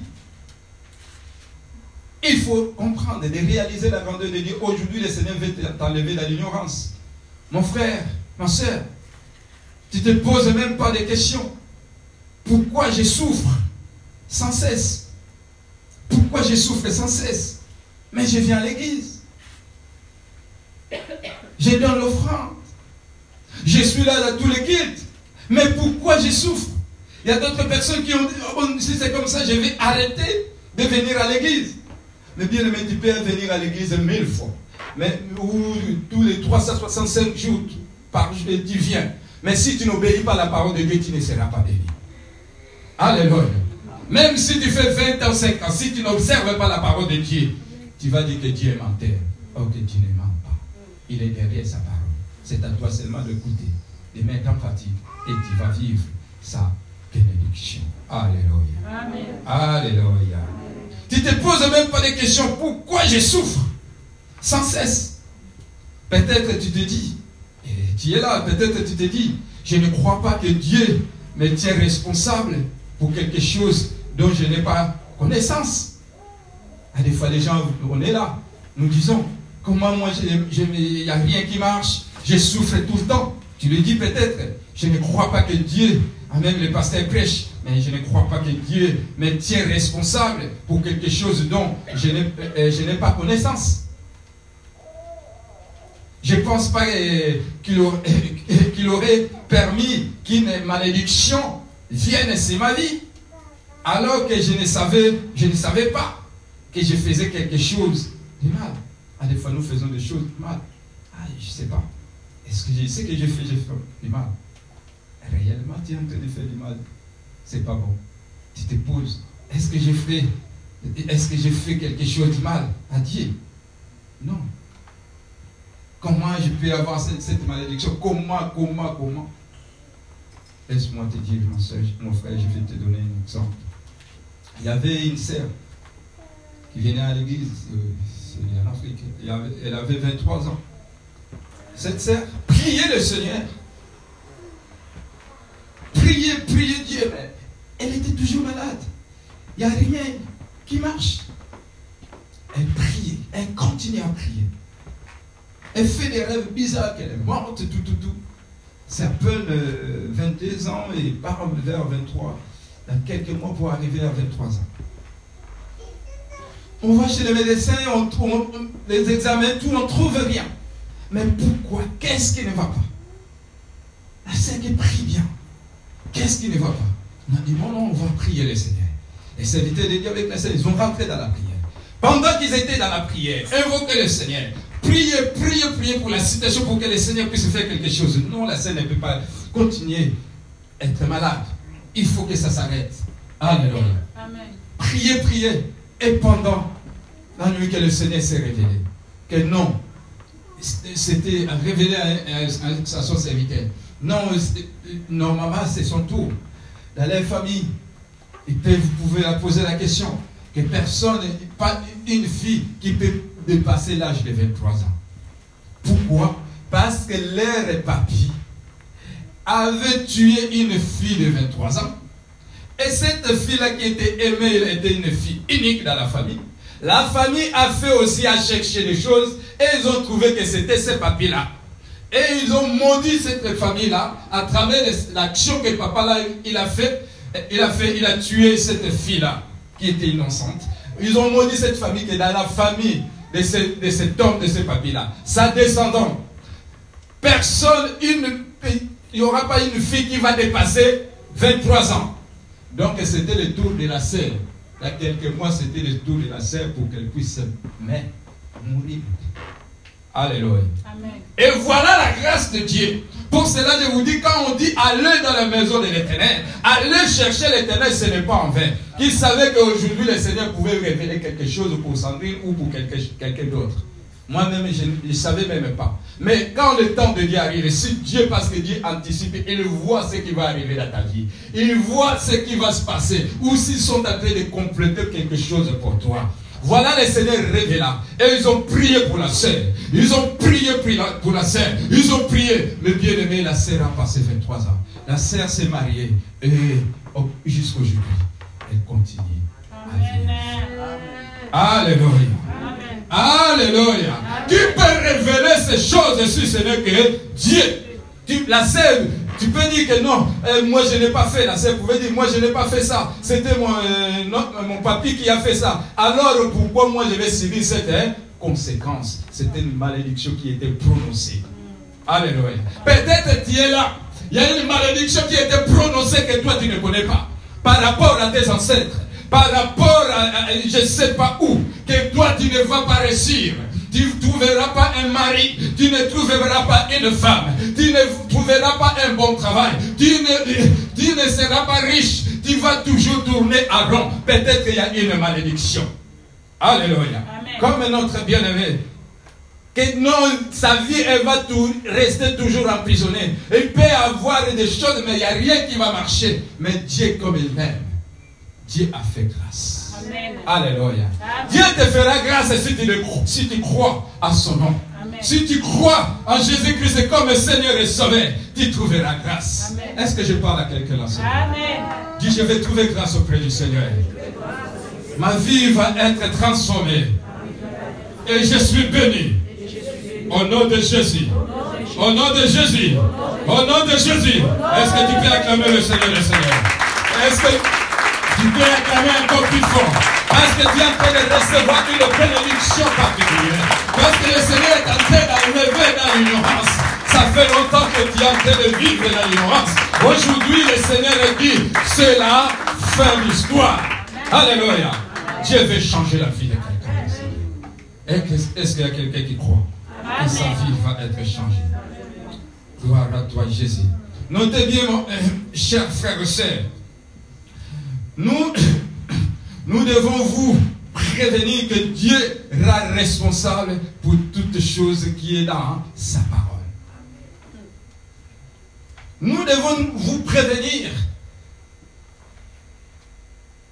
Il faut comprendre et réaliser la grandeur de Dieu. Aujourd'hui, le Seigneur veut t'enlever dans l'ignorance. Mon frère, ma soeur, tu ne te poses même pas de questions. Pourquoi je souffre sans cesse? Pourquoi je souffre sans cesse? Mais je viens à l'église. Je donne l'offrande. Je suis là dans tous les cultes. Mais pourquoi je souffre? Il y a d'autres personnes qui ont dit, oh, si c'est comme ça, je vais arrêter de venir à l'église. Mais bien aimé, tu peux venir à l'église mille fois. Mais tous les 365 jours par jour, tu viens. Mais si tu n'obéis pas à la parole de Dieu, tu ne seras pas béni. Alléluia. Même si tu fais 20 ans, 5 ans, si tu n'observes pas la parole de Dieu, tu vas dire que Dieu est menteur. Oh, que Dieu ne ment pas. Il est derrière sa parole. C'est à toi seulement d'écouter, de mettre en pratique et tu vas vivre sa bénédiction. Alléluia. Amen. Alléluia. Tu te poses même pas des questions. Pourquoi je souffre sans cesse? Peut-être tu te dis, et tu es là, peut-être tu te dis, je ne crois pas que Dieu me tient responsable pour quelque chose dont je n'ai pas connaissance. À des fois, les gens, on est là, nous disons, comment moi, il n'y a rien qui marche, je souffre tout le temps. Tu le dis peut-être. Je ne crois pas que Dieu, même le pasteur prêche, mais je ne crois pas que Dieu me tient responsable pour quelque chose dont je n'ai euh, pas connaissance. Je ne pense pas euh, qu'il aurait, permis qu'une malédiction vienne sur ma vie, alors que je ne savais, je ne savais pas que je faisais quelque chose de mal. Des fois, nous faisons des choses mal. Ah, je ne sais pas. Est-ce que je sais que je fais, du mal Réellement, tu es en train de faire du mal. C'est pas bon. Tu te poses. Est-ce que j'ai fait, est-ce que quelque chose de mal à Dieu? Non. Comment je peux avoir cette, malédiction? Comment, comment, comment? Laisse-moi te dire, mon, soeur, mon frère, je vais te donner un exemple. Il y avait une sœur qui venait à l'église, c'est en Afrique. Elle avait 23 ans cette sœur priait le Seigneur. Priez, priez Dieu. Mais elle était toujours malade. Il n'y a rien qui marche. Elle priait, elle continuait à prier. Elle fait des rêves bizarres qu'elle est morte, tout, tout, tout. C'est à peine 22 ans et part vers 23, dans quelques mois pour arriver à 23 ans. On va chez les médecins, on, les examens, tout, on ne trouve rien. Mais pourquoi? Qu'est-ce qui ne va pas? La qui prie bien. Qu'est-ce qui ne va pas? On a dit, non, non, on va prier le Seigneur. Les serviteurs de Dieu avec la Seigneur, ils ont rentré dans la prière. Pendant qu'ils étaient dans la prière, invoquez le Seigneur. Priez, priez, priez pour la situation pour que le Seigneur puisse faire quelque chose. Non, la Seigneur ne peut pas continuer à être malade. Il faut que ça s'arrête. Alléluia. Amen. Priez, priez. Et pendant la nuit que le Seigneur s'est révélé, que non, c'était révélé à, son serviteur. Non, normalement, c'est son tour. Dans les familles, vous pouvez poser la question que personne, pas une fille qui peut dépasser l'âge de 23 ans. Pourquoi? Parce que l'air papy avait tué une fille de 23 ans et cette fille-là qui était aimée, était une fille unique dans la famille. La famille a fait aussi à chercher des choses et ils ont trouvé que c'était ce papy-là. Et ils ont maudit cette famille-là à travers l'action que papa là, il a fait. Il a fait, il a tué cette fille-là qui était innocente. Ils ont maudit cette famille qui est dans la famille de, de cet homme, de ce papy-là. Sa descendant. Personne, il n'y aura pas une fille qui va dépasser 23 ans. Donc c'était le tour de la sœur. Il y a quelques mois, c'était le tour de la sœur pour qu'elle puisse mais, mourir. Alléluia. Amen. Et voilà la grâce de Dieu. Pour cela, je vous dis, quand on dit allez dans la maison de l'éternel, allez chercher l'éternel, ce n'est pas en vain. Il savait qu'aujourd'hui, le Seigneur pouvait révéler quelque chose pour Sandrine ou pour quelqu'un d'autre. Moi-même, je ne savais même pas. Mais quand le temps de Dieu arrive, si Dieu, parce que Dieu anticipe, il voit ce qui va arriver dans ta vie. Il voit ce qui va se passer. Ou s'ils sont en train de compléter quelque chose pour toi. Voilà les seigneurs révéla. Et ils ont prié pour la sœur. Ils ont prié pour la sœur. Ils ont prié. Le bien-aimé, la sœur a passé 23 ans. La sœur s'est mariée. Et jusqu'aujourd'hui, elle continue. Amen. Alléluia. Alléluia. Tu peux révéler ces choses si ce n'est que Dieu. la sœur, tu peux dire que non, euh, moi je n'ai pas fait. La sœur pouvait dire, moi je n'ai pas fait ça. C'était mon, euh, mon papy qui a fait ça. Alors pourquoi moi je vais subir cette hein, conséquence? C'était une malédiction qui était prononcée. Alléluia. Peut-être tu es là. Il y a une malédiction qui été prononcée que toi tu ne connais pas. Par rapport à tes ancêtres par rapport à, je ne sais pas où, que toi tu ne vas pas réussir. Tu ne trouveras pas un mari, tu ne trouveras pas une femme, tu ne trouveras pas un bon travail, tu ne, tu ne seras pas riche, tu vas toujours tourner à rond. Peut-être qu'il y a une malédiction. Alléluia. Comme notre bien-aimé, que non, sa vie, elle va tout, rester toujours emprisonnée. Il peut avoir des choses, mais il n'y a rien qui va marcher. Mais Dieu, comme il m'aime, Dieu a fait grâce. Alléluia. Dieu te fera grâce si tu, si tu crois à son nom. Si tu crois en Jésus-Christ comme Seigneur et Sauveur, tu trouveras grâce. Est-ce que je parle à quelqu'un là Amen. Dis, je vais trouver grâce auprès du Seigneur. Ma vie va être transformée. Et je suis béni. Au nom de Jésus. Au nom de Jésus. Au nom de Jésus. Est-ce que tu peux acclamer le Seigneur, le Seigneur? Est-ce que tu peux acclamer encore plus fort. Parce que tu es en train de recevoir une bénédiction particulière. Parce que le Seigneur est en train d'enlever dans l'ignorance. Ça fait longtemps que tu es en train de vivre dans l'ignorance. Aujourd'hui, le Seigneur dit, c'est la fin d'histoire. Alléluia. Dieu veut changer la vie de quelqu'un. Est-ce qu'il y a quelqu'un qui croit que sa vie va être changée? Gloire à toi, Jésus. Notez bien, mon, euh, chers frères et sœurs, nous, nous devons vous prévenir que Dieu sera responsable pour toute chose qui est dans sa parole. Nous devons vous prévenir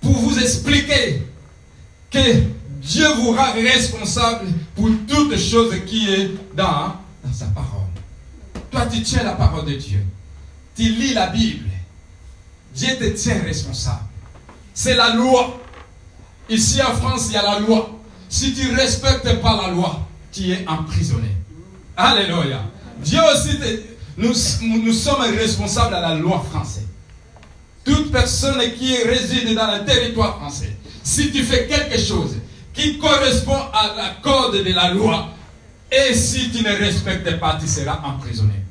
pour vous expliquer que Dieu vous rend responsable pour toute chose qui est dans, dans sa parole. Toi, tu tiens la parole de Dieu. Tu lis la Bible. Dieu te tient responsable. C'est la loi. Ici en France, il y a la loi. Si tu ne respectes pas la loi, tu es emprisonné. Alléluia. Dieu aussi, nous, nous sommes responsables à la loi française. Toute personne qui réside dans le territoire français, si tu fais quelque chose qui correspond à la code de la loi, et si tu ne respectes pas, tu seras emprisonné.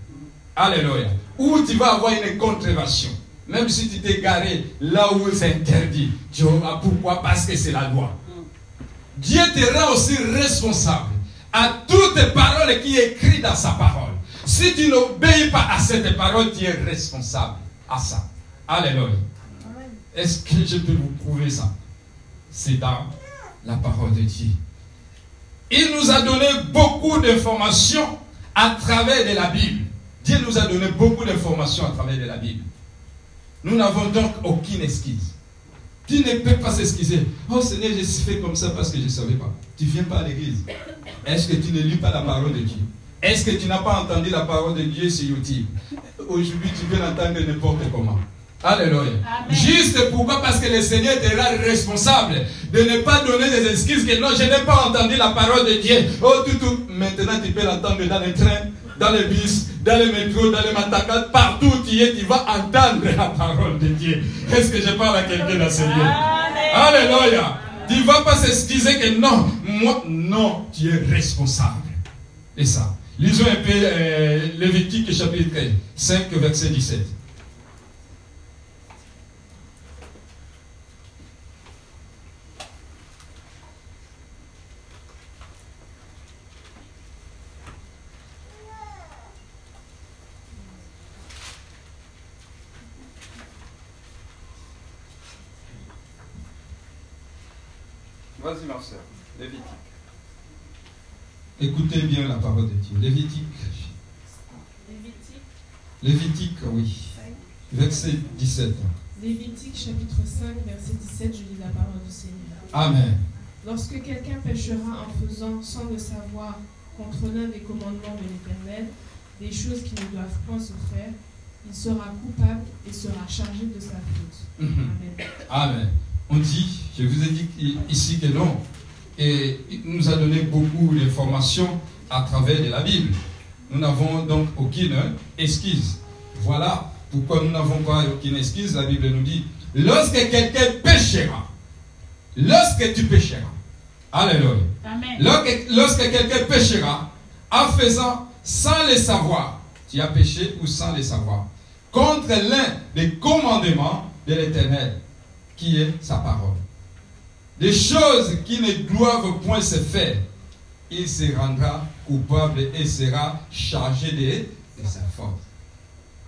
Alléluia. Ou tu vas avoir une contravention. Même si tu t'es garé là où c'est interdit. Tu vas pourquoi? Parce que c'est la loi. Dieu te rend aussi responsable à toutes paroles qui est écrites dans sa parole. Si tu n'obéis pas à cette parole, tu es responsable à ça. Alléluia. Est-ce que je peux vous prouver ça? C'est dans la parole de Dieu. Il nous a donné beaucoup d'informations à travers de la Bible. Dieu nous a donné beaucoup d'informations à travers de la Bible. Nous n'avons donc aucune excuse. Tu ne peux pas s'excuser. Oh Seigneur, je suis fait comme ça parce que je ne savais pas. Tu ne viens pas à l'église. Est-ce que tu ne lis pas la parole de Dieu? Est-ce que tu n'as pas entendu la parole de Dieu sur YouTube? Aujourd'hui, tu peux l'entendre n'importe comment. Alléluia. Juste pourquoi? Parce que le Seigneur te rend responsable de ne pas donner des excuses que non, je n'ai pas entendu la parole de Dieu. Oh, tout, tout. Maintenant, tu peux l'entendre dans le train, dans le bus, dans le métro, dans le matakat, partout où tu es, tu vas entendre la parole de Dieu. Est-ce que je parle à quelqu'un dans ce lieu? Alléluia. Tu ne vas pas s'excuser que non, moi, non, tu es responsable. Et ça. Lisons un peu euh, Lévitique chapitre 5, verset 17. Vas-y, Marcel. Lévitique. Écoutez bien la Lévitique. Lévitique. Lévitique, oui. Verset 17. Lévitique chapitre 5, verset 17, je lis la parole du Seigneur. Amen. Lorsque quelqu'un péchera en faisant sans le savoir contre l'un des commandements de l'Éternel, des choses qui ne doivent point se faire, il sera coupable et sera chargé de sa faute. Mhm. Amen. Amen. On dit, je vous ai dit ici que non. Et il nous a donné beaucoup d'informations à travers de la Bible. Nous n'avons donc aucune excuse. Voilà pourquoi nous n'avons pas aucune excuse. La Bible nous dit, lorsque quelqu'un péchera, lorsque tu pécheras, Alléluia. Amen. Lorsque, lorsque quelqu'un péchera, en faisant sans le savoir, tu as péché ou sans le savoir, contre l'un des commandements de l'Éternel, qui est sa parole. Des choses qui ne doivent point se faire, il se rendra coupable et sera chargé de, sa faute.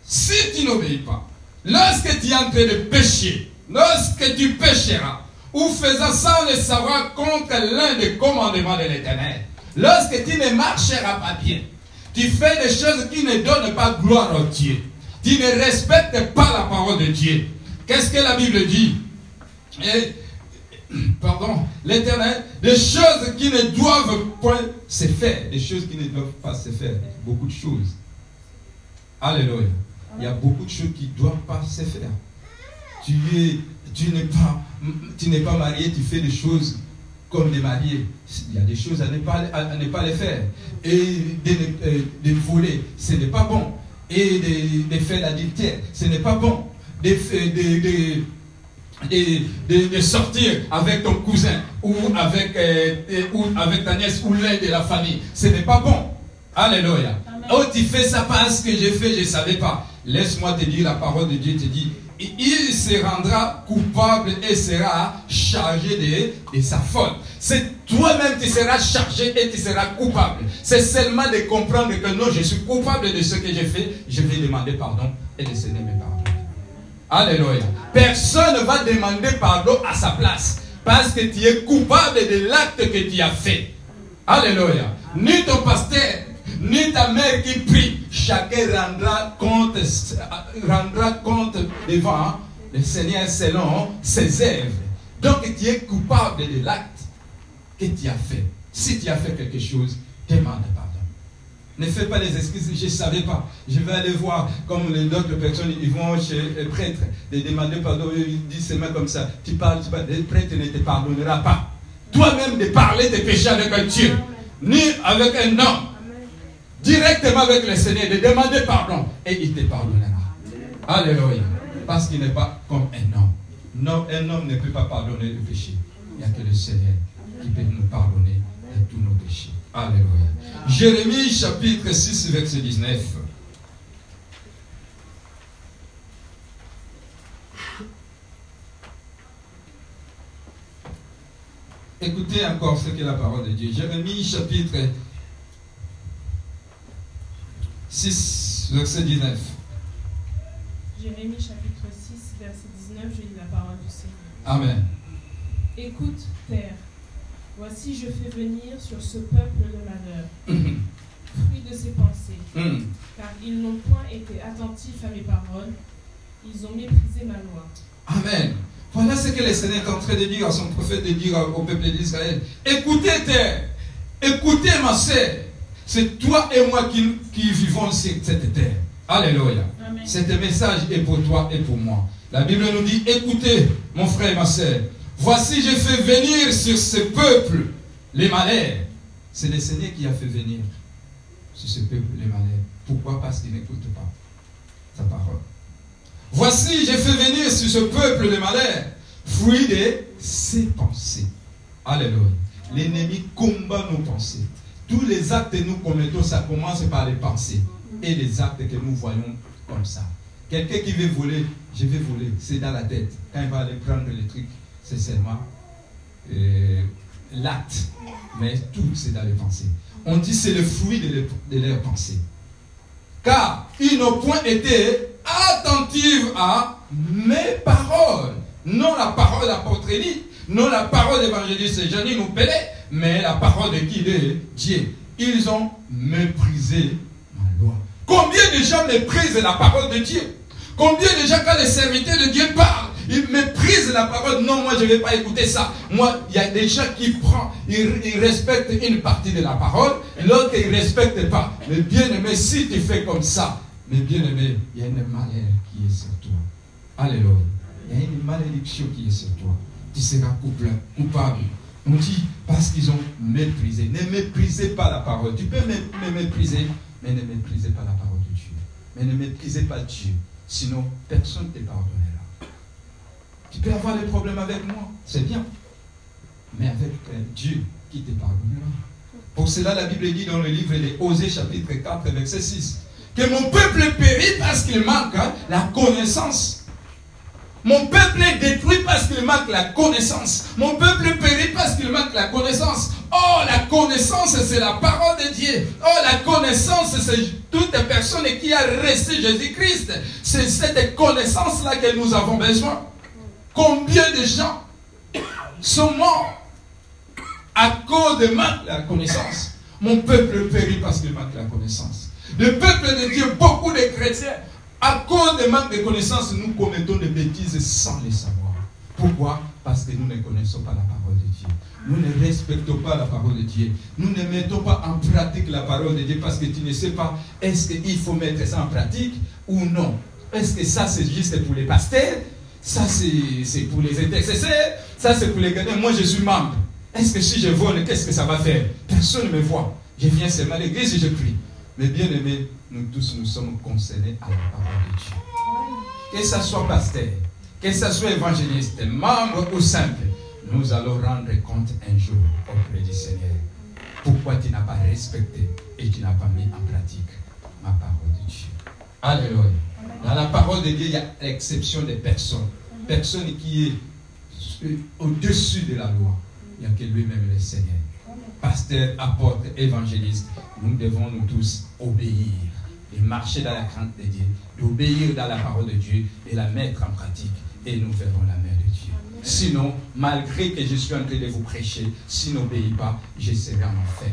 Si tu n'obéis pas, lorsque tu es en train de pécher, lorsque tu pécheras, ou faisant sans le savoir contre l'un des commandements de l'Éternel, lorsque tu ne marcheras pas bien, tu fais des choses qui ne donnent pas gloire au Dieu, tu ne respectes pas la parole de Dieu. Qu'est-ce que la Bible dit? Et, Pardon, l'Éternel, des choses qui ne doivent point se faire, des choses qui ne doivent pas se faire, beaucoup de choses. Alléluia. Il y a beaucoup de choses qui ne doivent pas se faire. Tu es, tu n'es pas, marié, tu fais des choses comme des mariés. Il y a des choses à ne pas, les faire. Et de, euh, de voler, ce n'est pas bon. Et de, de faire l'adultère, ce n'est pas bon. De, de, de, de- de sortir avec ton cousin ou avec, euh, ou avec ta nièce ou l'un de la famille, ce n'est pas bon. Alléluia. Amen. Oh, tu fais ça parce que j'ai fait, je ne savais pas. Laisse-moi te dire, la parole de Dieu te dit, il se rendra coupable et sera chargé de, de sa faute. C'est toi-même qui seras chargé et tu seras coupable. C'est seulement de comprendre que non, je suis coupable de ce que j'ai fait. Je vais demander pardon et le Seigneur me pardonne. Alléluia. Personne ne va demander pardon à sa place parce que tu es coupable de l'acte que tu as fait. Alléluia. Ni ton pasteur, ni ta mère qui prie, chacun rendra compte, rendra compte devant le Seigneur selon ses œuvres. Donc tu es coupable de l'acte que tu as fait. Si tu as fait quelque chose, demande. Ne fais pas les excuses, je ne savais pas. Je vais aller voir, comme les autres personnes, ils vont chez le prêtre, de demander pardon, ils disent seulement comme ça. Tu parles, tu parles, le prêtre ne te pardonnera pas. Toi-même de parler tes péchés avec un Dieu, ni avec un homme. directement avec le Seigneur, de demander pardon, et il te pardonnera. Alléluia. Parce qu'il n'est pas comme un homme. Non, un homme ne peut pas pardonner le péché. Il n'y a que le Seigneur qui peut nous pardonner de tous nos péchés. Alléluia. Jérémie chapitre 6, verset 19. Écoutez encore ce qu'est la parole de Dieu. Jérémie chapitre 6, verset 19. Jérémie chapitre 6, verset 19, je lis la parole du Seigneur. Amen. Écoute, terre, voici je fais venir sur ce peuple le malheur, fruit de ses pensées, Hmm. car ils n'ont point été attentifs à mes paroles, ils ont méprisé ma loi. Amen. Voilà ce que le Seigneur est en train de dire à son prophète, de dire au peuple d'Israël. Écoutez terre, écoutez ma sœur, c'est toi et moi qui, qui vivons sur cette terre. Alléluia. Amen. Cet message est pour toi et pour moi. La Bible nous dit, écoutez mon frère et ma sœur, voici je fais venir sur ce peuple les malheurs. C'est le Seigneur qui a fait venir sur ce peuple les malheurs. Pourquoi? Parce qu'il n'écoute pas sa parole. Voici, j'ai fait venir sur ce peuple les malheurs, fruit de ses pensées. Alléluia. L'ennemi combat nos pensées. Tous les actes que nous commettons, ça commence par les pensées et les actes que nous voyons comme ça. Quelqu'un qui veut voler, je vais voler, c'est dans la tête. Quand il va aller prendre le truc, c'est seulement euh, l'acte. Mais tout, c'est dans les pensées. On dit c'est le fruit de, leur- de leurs pensées. Car ils n'ont point été attentifs à mes paroles. Non la parole d'apôtre Élie, non la parole d'évangéliste Janine nous Pellet, mais la parole de qui De Dieu. Ils ont méprisé ma loi. Combien de gens méprisent la parole de Dieu? Combien de gens, quand les serviteurs de Dieu parlent, ils méprisent la parole. Non, moi, je ne vais pas écouter ça. Moi, il y a des gens qui prennent, ils, respectent une partie de la parole, l'autre, ils ne respectent pas. Mais bien aimé, si tu fais comme ça, mais bien aimé, il y a une malheur qui est sur toi. Alléluia. Il y a une malédiction qui est sur toi. Tu seras coupable. On dit parce qu'ils ont méprisé. Ne méprisez pas la parole. Tu peux me, mépriser, mais ne méprisez pas la parole de Dieu. Mais ne méprisez pas Dieu. Sinon, personne ne te pardonnera. Tu peux avoir des problèmes avec moi, c'est bien. Mais avec Dieu qui te pardonnera. Pour cela, la Bible dit dans le livre de Osée, chapitre 4, verset 6, que mon peuple périt parce qu'il manque hein, la connaissance. Mon peuple est détruit parce qu'il manque la connaissance. Mon peuple périt parce qu'il manque la connaissance. Oh, la connaissance, c'est la parole de Dieu. Oh, la connaissance, c'est toute personne qui a reçu Jésus-Christ. C'est cette connaissance-là que nous avons besoin. Combien de gens sont morts à cause de manque de la connaissance? Mon peuple périt parce qu'il manque la connaissance. Le peuple de Dieu, beaucoup de chrétiens, à cause de manque de connaissances, nous commettons des bêtises sans les savoir. Pourquoi? Parce que nous ne connaissons pas la parole de Dieu. Nous ne respectons pas la parole de Dieu. Nous ne mettons pas en pratique la parole de Dieu parce que tu ne sais pas est-ce qu'il faut mettre ça en pratique ou non. Est-ce que ça c'est juste pour les pasteurs? Ça c'est pour les intercesseurs Ça c'est pour les gagnants. Moi je suis membre. Est-ce que si je vole, qu'est-ce que ça va faire? Personne ne me voit. Je viens seulement à l'église et je prie. Mais bien aimés, nous tous nous sommes concernés à la parole de Dieu. Que ce soit pasteur, que ce soit évangéliste, membre ou simple, nous allons rendre compte un jour auprès du Seigneur. Pourquoi tu n'as pas respecté et tu n'as pas mis en pratique ma parole de Dieu? Alléluia. Dans la parole de Dieu, il y a l'exception des personnes. Personne qui est au-dessus de la loi. Il n'y a que lui-même le Seigneur. Pasteur, apôtre, évangéliste, nous devons nous tous obéir et marcher dans la crainte de Dieu, d'obéir dans la parole de Dieu et la mettre en pratique. Et nous verrons la main de Dieu. Sinon, malgré que je suis en train de vous prêcher, si n'obéis pas, je serai en enfer.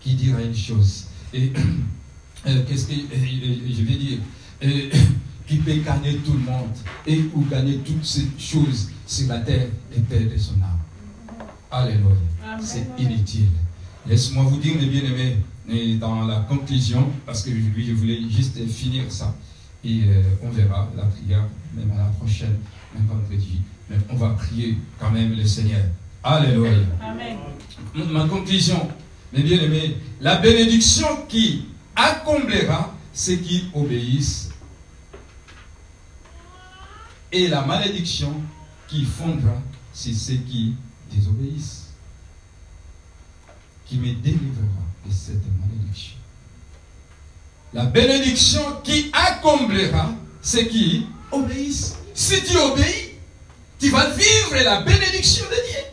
Qui dira une chose? Et euh, qu'est-ce que euh, je vais dire Euh, Qui peut gagner tout le monde et ou gagner toutes ces choses sur la terre et perdre son âme. Alléluia. C'est inutile. Laisse-moi vous dire, mes bien-aimés, dans la conclusion, parce que lui, je voulais juste finir ça. Et euh, on verra la prière, même à la prochaine, même vendredi. Mais on va prier quand même le Seigneur. Alléluia. Amen. Ma conclusion, Mais bien aimé, la bénédiction qui accomplira ceux qui obéissent et la malédiction qui fondra c'est ceux qui désobéissent, qui me délivrera de cette malédiction. La bénédiction qui accomplira ceux qui obéissent. Si tu obéis, tu vas vivre la bénédiction de Dieu.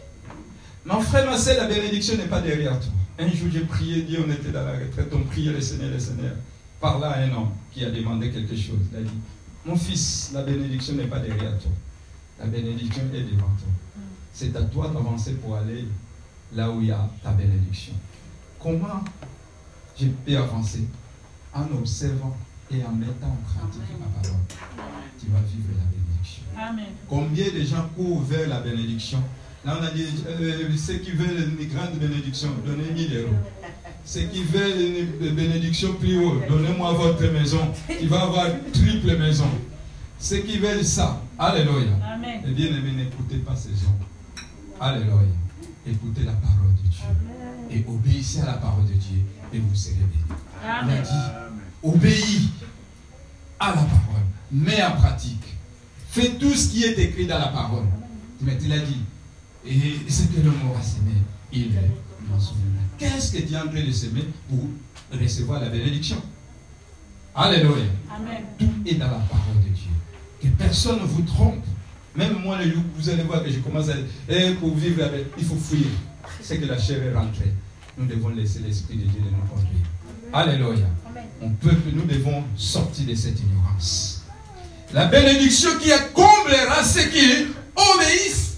Mon frère, ma soeur, la bénédiction n'est pas derrière toi. Un jour, j'ai prié, Dieu, on était dans la retraite, on priait le Seigneur, le Seigneur. Par là, un homme qui a demandé quelque chose. Il a dit, mon fils, la bénédiction n'est pas derrière toi. La bénédiction est devant toi. C'est à toi d'avancer pour aller là où il y a ta bénédiction. Comment je peux avancer? En observant et en mettant en pratique ma parole. Tu vas vivre la bénédiction. Amen. Combien de gens courent vers la bénédiction? Là, on a dit, euh, ceux qui veulent une grande bénédiction, donnez 1000 euros. Ceux qui veulent une bénédiction plus haut, donnez-moi votre maison. Tu vas avoir triple maison. Ceux qui veulent ça, Alléluia. Amen. Bien, aimé, n'écoutez pas ces gens. Alléluia. Écoutez la parole de Dieu. Et obéissez à la parole de Dieu et vous serez bénis. Il a dit, obéis à la parole, mets en pratique. Fais tout ce qui est écrit dans la parole. Mais il a dit, et ce que l'homme aura semé, il est dans son main. Qu'est-ce que tu es en train de semer pour recevoir la bénédiction? Alléluia. Amen. Tout est dans la parole de Dieu. Que personne ne vous trompe. Même moi, le jour où vous allez voir que je commence à... Et pour vivre avec... Il faut fuir. C'est que la chair est rentrée. Nous devons laisser l'Esprit de Dieu de nous conduire. Alléluia. On peut nous devons sortir de cette ignorance. La bénédiction qui accomplira ceux qui obéissent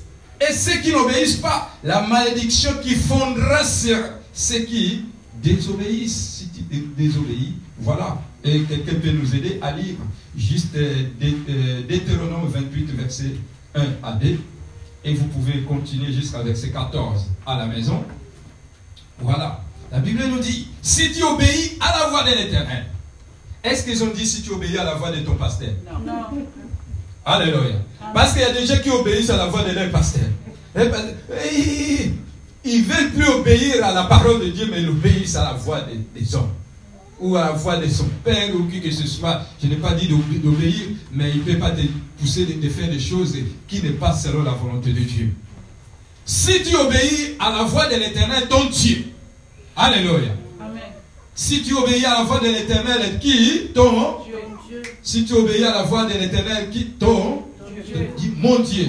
et ceux qui n'obéissent pas. La malédiction qui fondra sur ceux qui désobéissent. Si tu dé- désobéis, voilà. Et quelqu'un peut nous aider à lire juste euh, euh, Deutéronome 28, verset 1 à 2. Et vous pouvez continuer jusqu'à verset 14 à la maison. Voilà. La Bible nous dit, si tu obéis à la voix de l'Éternel, est-ce qu'ils ont dit si tu obéis à la voix de ton pasteur? Non. Alléluia. Parce qu'il y a des gens qui obéissent à la voix de leur pasteur. Eh ben, eh, Ils ne veulent plus obéir à la parole de Dieu, mais ils obéissent à la voix des, des hommes. Ou à la voix de son père, ou qui que ce soit. Je n'ai pas dit d'obé- d'obéir, mais il ne peut pas te pousser de, de faire des choses qui n'est pas selon la volonté de Dieu. Si tu obéis à la voix de l'éternel, ton Dieu. Alléluia. Amen. Si tu obéis à la voix de l'éternel, qui? Ton? Si tu obéis à la voix de l'éternel, qui Ton. Dis mon Dieu.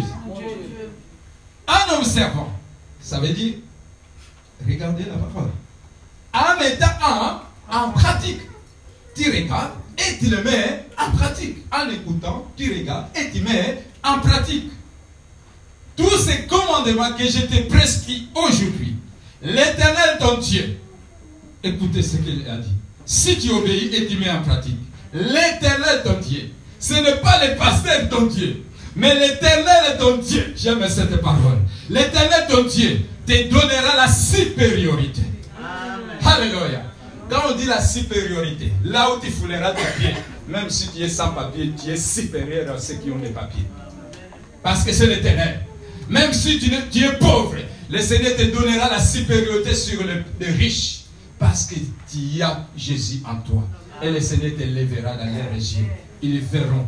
En observant, ça veut dire regardez la parole. En mettant en, en pratique. Tu regardes et tu le mets en pratique. En écoutant, tu regardes et tu mets en pratique. Tous ces commandements que je t'ai prescrits aujourd'hui, l'éternel ton Dieu, écoutez ce qu'il a dit. Si tu obéis et tu mets en pratique, l'éternel ton Dieu, ce n'est pas le pasteur ton Dieu, mais l'éternel ton Dieu, j'aime cette parole, l'éternel ton Dieu te donnera la supériorité. Alléluia. Quand on dit la supériorité, là où tu fouleras tes pieds, même si tu es sans papier, tu es supérieur à ceux qui ont des papiers. Parce que c'est l'éternel. Même si tu, es pauvre, le Seigneur te donnera la supériorité sur le- les riches. Parce que tu as Jésus en toi. Et le Seigneur te lèvera dans les régions. Ils verront.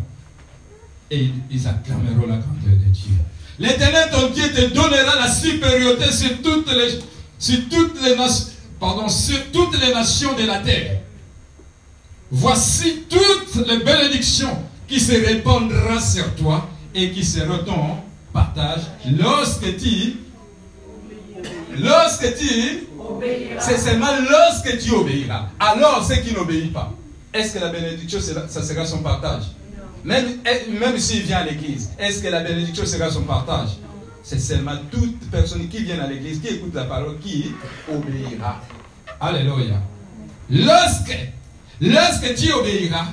Et ils- acclameront la grandeur de Dieu. L'éternel ton Dieu te donnera la supériorité sur toutes les, sur toutes les, nations- pardon, sur toutes les nations de la terre. Voici toutes les bénédictions qui se répandront sur toi et qui seront ton partage lorsque tu, lorsque tu, c'est seulement lorsque tu obéiras. Alors ceux qui n'obéissent pas, est-ce que la bénédiction, sera- ça sera son partage? Même, eh, même s'il vient à l'église, est-ce que la bénédiction sera son partage? C'est seulement toute personne qui vient à l'église, qui écoute la parole, qui obéira. Alléluia. Lorsque, lorsque tu obéiras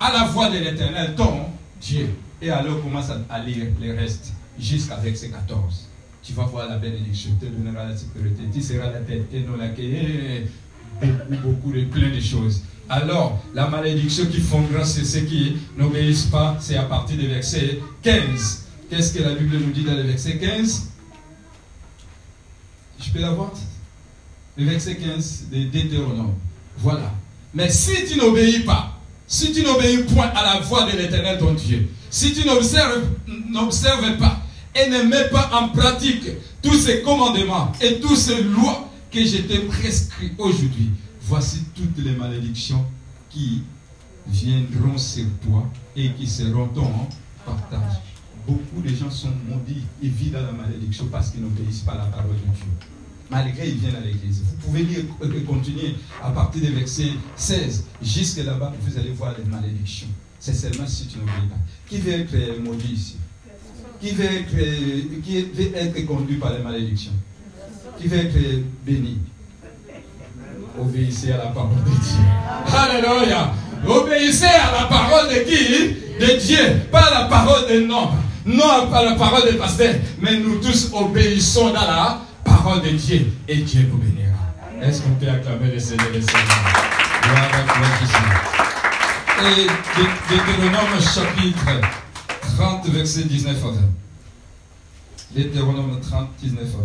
à la voix de l'éternel, ton Dieu, et alors commence à, à lire les restes jusqu'à verset 14. Tu vas voir la bénédiction, te donnera la sécurité, tu seras la tête et non la queue, beaucoup, beaucoup de plein de choses. Alors, la malédiction qui fondera sur ceux qui n'obéissent pas, c'est à partir du verset 15. Qu'est-ce que la Bible nous dit dans le verset 15 Je peux la voir le verset 15 de Deutéronome. Voilà. Mais si tu n'obéis pas, si tu n'obéis point à la voix de l'Éternel ton Dieu, si tu n'observes pas et ne mets pas en pratique tous ces commandements et toutes ces lois que je t'ai prescrits aujourd'hui, voici toutes les malédictions qui viendront sur toi et qui seront ton partage. Beaucoup de gens sont maudits et vivent dans la malédiction parce qu'ils n'obéissent pas à la parole de Dieu. Malgré ils viennent à l'église. Vous pouvez lire et continuer à partir du verset 16 jusqu'à là-bas, vous allez voir les malédictions. C'est seulement si tu n'obéis pas. Qui veut être maudit ici? Qui veut, être, qui veut être conduit par les malédictions Qui veut être béni Obéissez à la parole de Dieu. Alléluia. Obéissez à la parole de qui? De Dieu. Pas la parole de non. Non pas la parole de pasteur. Mais nous tous obéissons dans la parole de Dieu. Et Dieu nous bénira. Est-ce qu'on peut acclamer le Seigneur le Seigneur Gloire à Et Deutéronome chapitre 30, verset 19 à 20. Deutéronome 30, 19 à 20.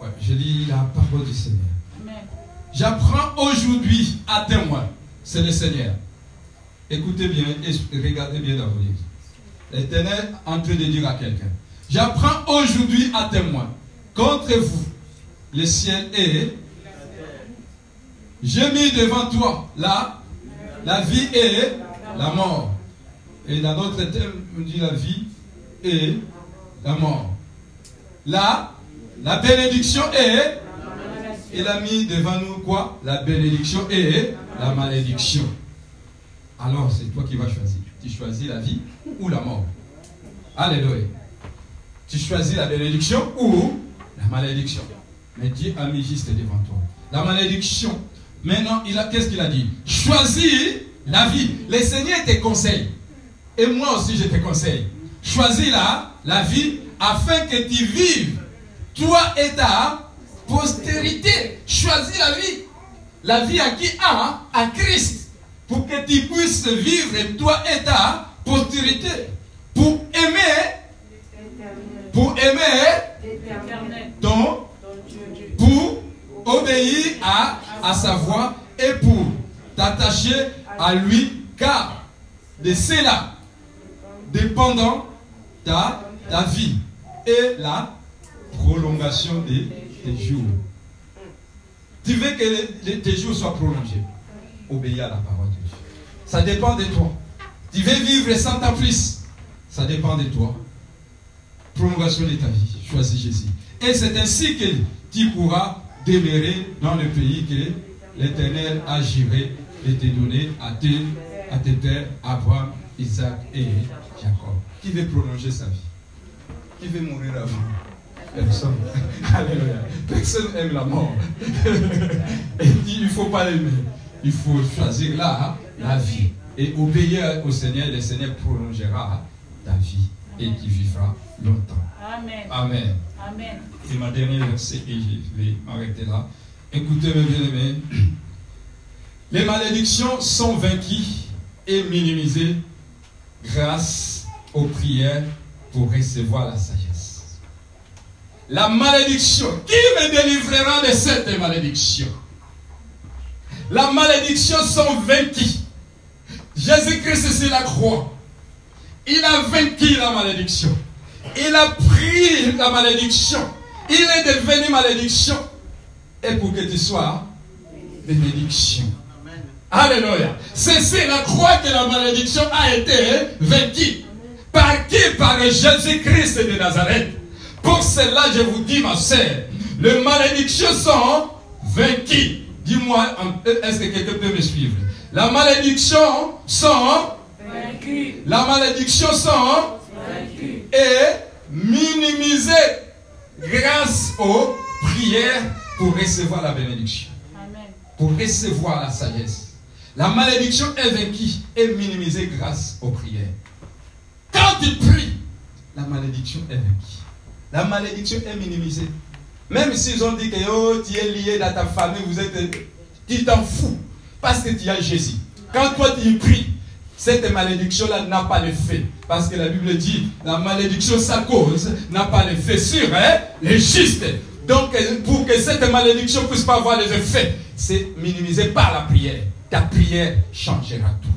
Ouais, je lis la parole du Seigneur. J'apprends aujourd'hui à témoin. C'est le Seigneur. Écoutez bien et regardez bien dans vos livres. L'Éternel est en train de dire à quelqu'un, j'apprends aujourd'hui à témoin contre vous le ciel et j'ai mis devant toi la, la vie et la mort. Et dans notre thème, on dit la vie et la mort. Là, la bénédiction et il a mis devant nous quoi? La bénédiction et la malédiction. Alors, c'est toi qui vas choisir. Tu choisis la vie ou la mort. Alléluia. Tu choisis la bénédiction ou la malédiction. Mais Dieu a mis juste devant toi. La malédiction. Maintenant, qu'est-ce qu'il a dit? Choisis la vie. Le Seigneur te conseille. Et moi aussi, je te conseille. Choisis la, la vie afin que tu vives. Toi et ta postérité. Choisis la vie. La vie à qui? A À Christ pour que tu puisses vivre, toi et ta postérité, pour aimer, pour aimer ton, pour obéir à, à sa voix et pour t'attacher à lui, car de cela dépendant ta, ta vie et la prolongation des, des jours. Tu veux que tes jours soient prolongés? Obéis à la parole. Ça dépend de toi. Tu veux vivre sans ta plus. Ça dépend de toi. Prolongation de ta vie. Choisis Jésus. Et c'est ainsi que tu pourras demeurer dans le pays que l'Éternel a juré de te donner à tes, à tes pères, Abraham, Isaac et Jacob. Qui veut prolonger sa vie? Qui veut mourir avant? Personne. Alléluia. Personne aime la mort. Et il ne faut pas l'aimer. Il faut choisir là la vie. Et obéir au Seigneur, le Seigneur prolongera ta vie et tu vivras longtemps. Amen. Amen. Amen. C'est ma dernière verset et je vais m'arrêter là. Écoutez mes bien-aimés. Les malédictions sont vaincues et minimisées grâce aux prières pour recevoir la sagesse. La malédiction, qui me délivrera de cette malédiction? La malédiction sont vaincues Jésus-Christ c'est la croix. Il a vaincu la malédiction. Il a pris la malédiction. Il est devenu malédiction. Et pour que tu sois bénédiction. Alléluia. C'est la croix que la malédiction a été vaincue. Par qui? Par Jésus-Christ de Nazareth. Pour cela, je vous dis, ma sœur, les malédictions sont vaincues. Dis-moi, est-ce que quelqu'un peut me suivre? La malédiction sont La malédiction sont Et minimisée grâce aux prières pour recevoir la bénédiction. Pour recevoir la sagesse. La malédiction est vaincue et minimisée grâce aux prières. Quand tu pries, la malédiction est vaincue. La malédiction est minimisée. Même s'ils ont dit que oh, tu es lié dans ta famille, vous êtes. Tu t'en fous. Parce que tu as Jésus. Quand toi tu pries, cette malédiction-là n'a pas d'effet. Parce que la Bible dit, la malédiction, sa cause, n'a pas d'effet sur hein, les justes. Donc, pour que cette malédiction puisse pas avoir les effets, c'est minimisé par la prière. Ta prière changera tout.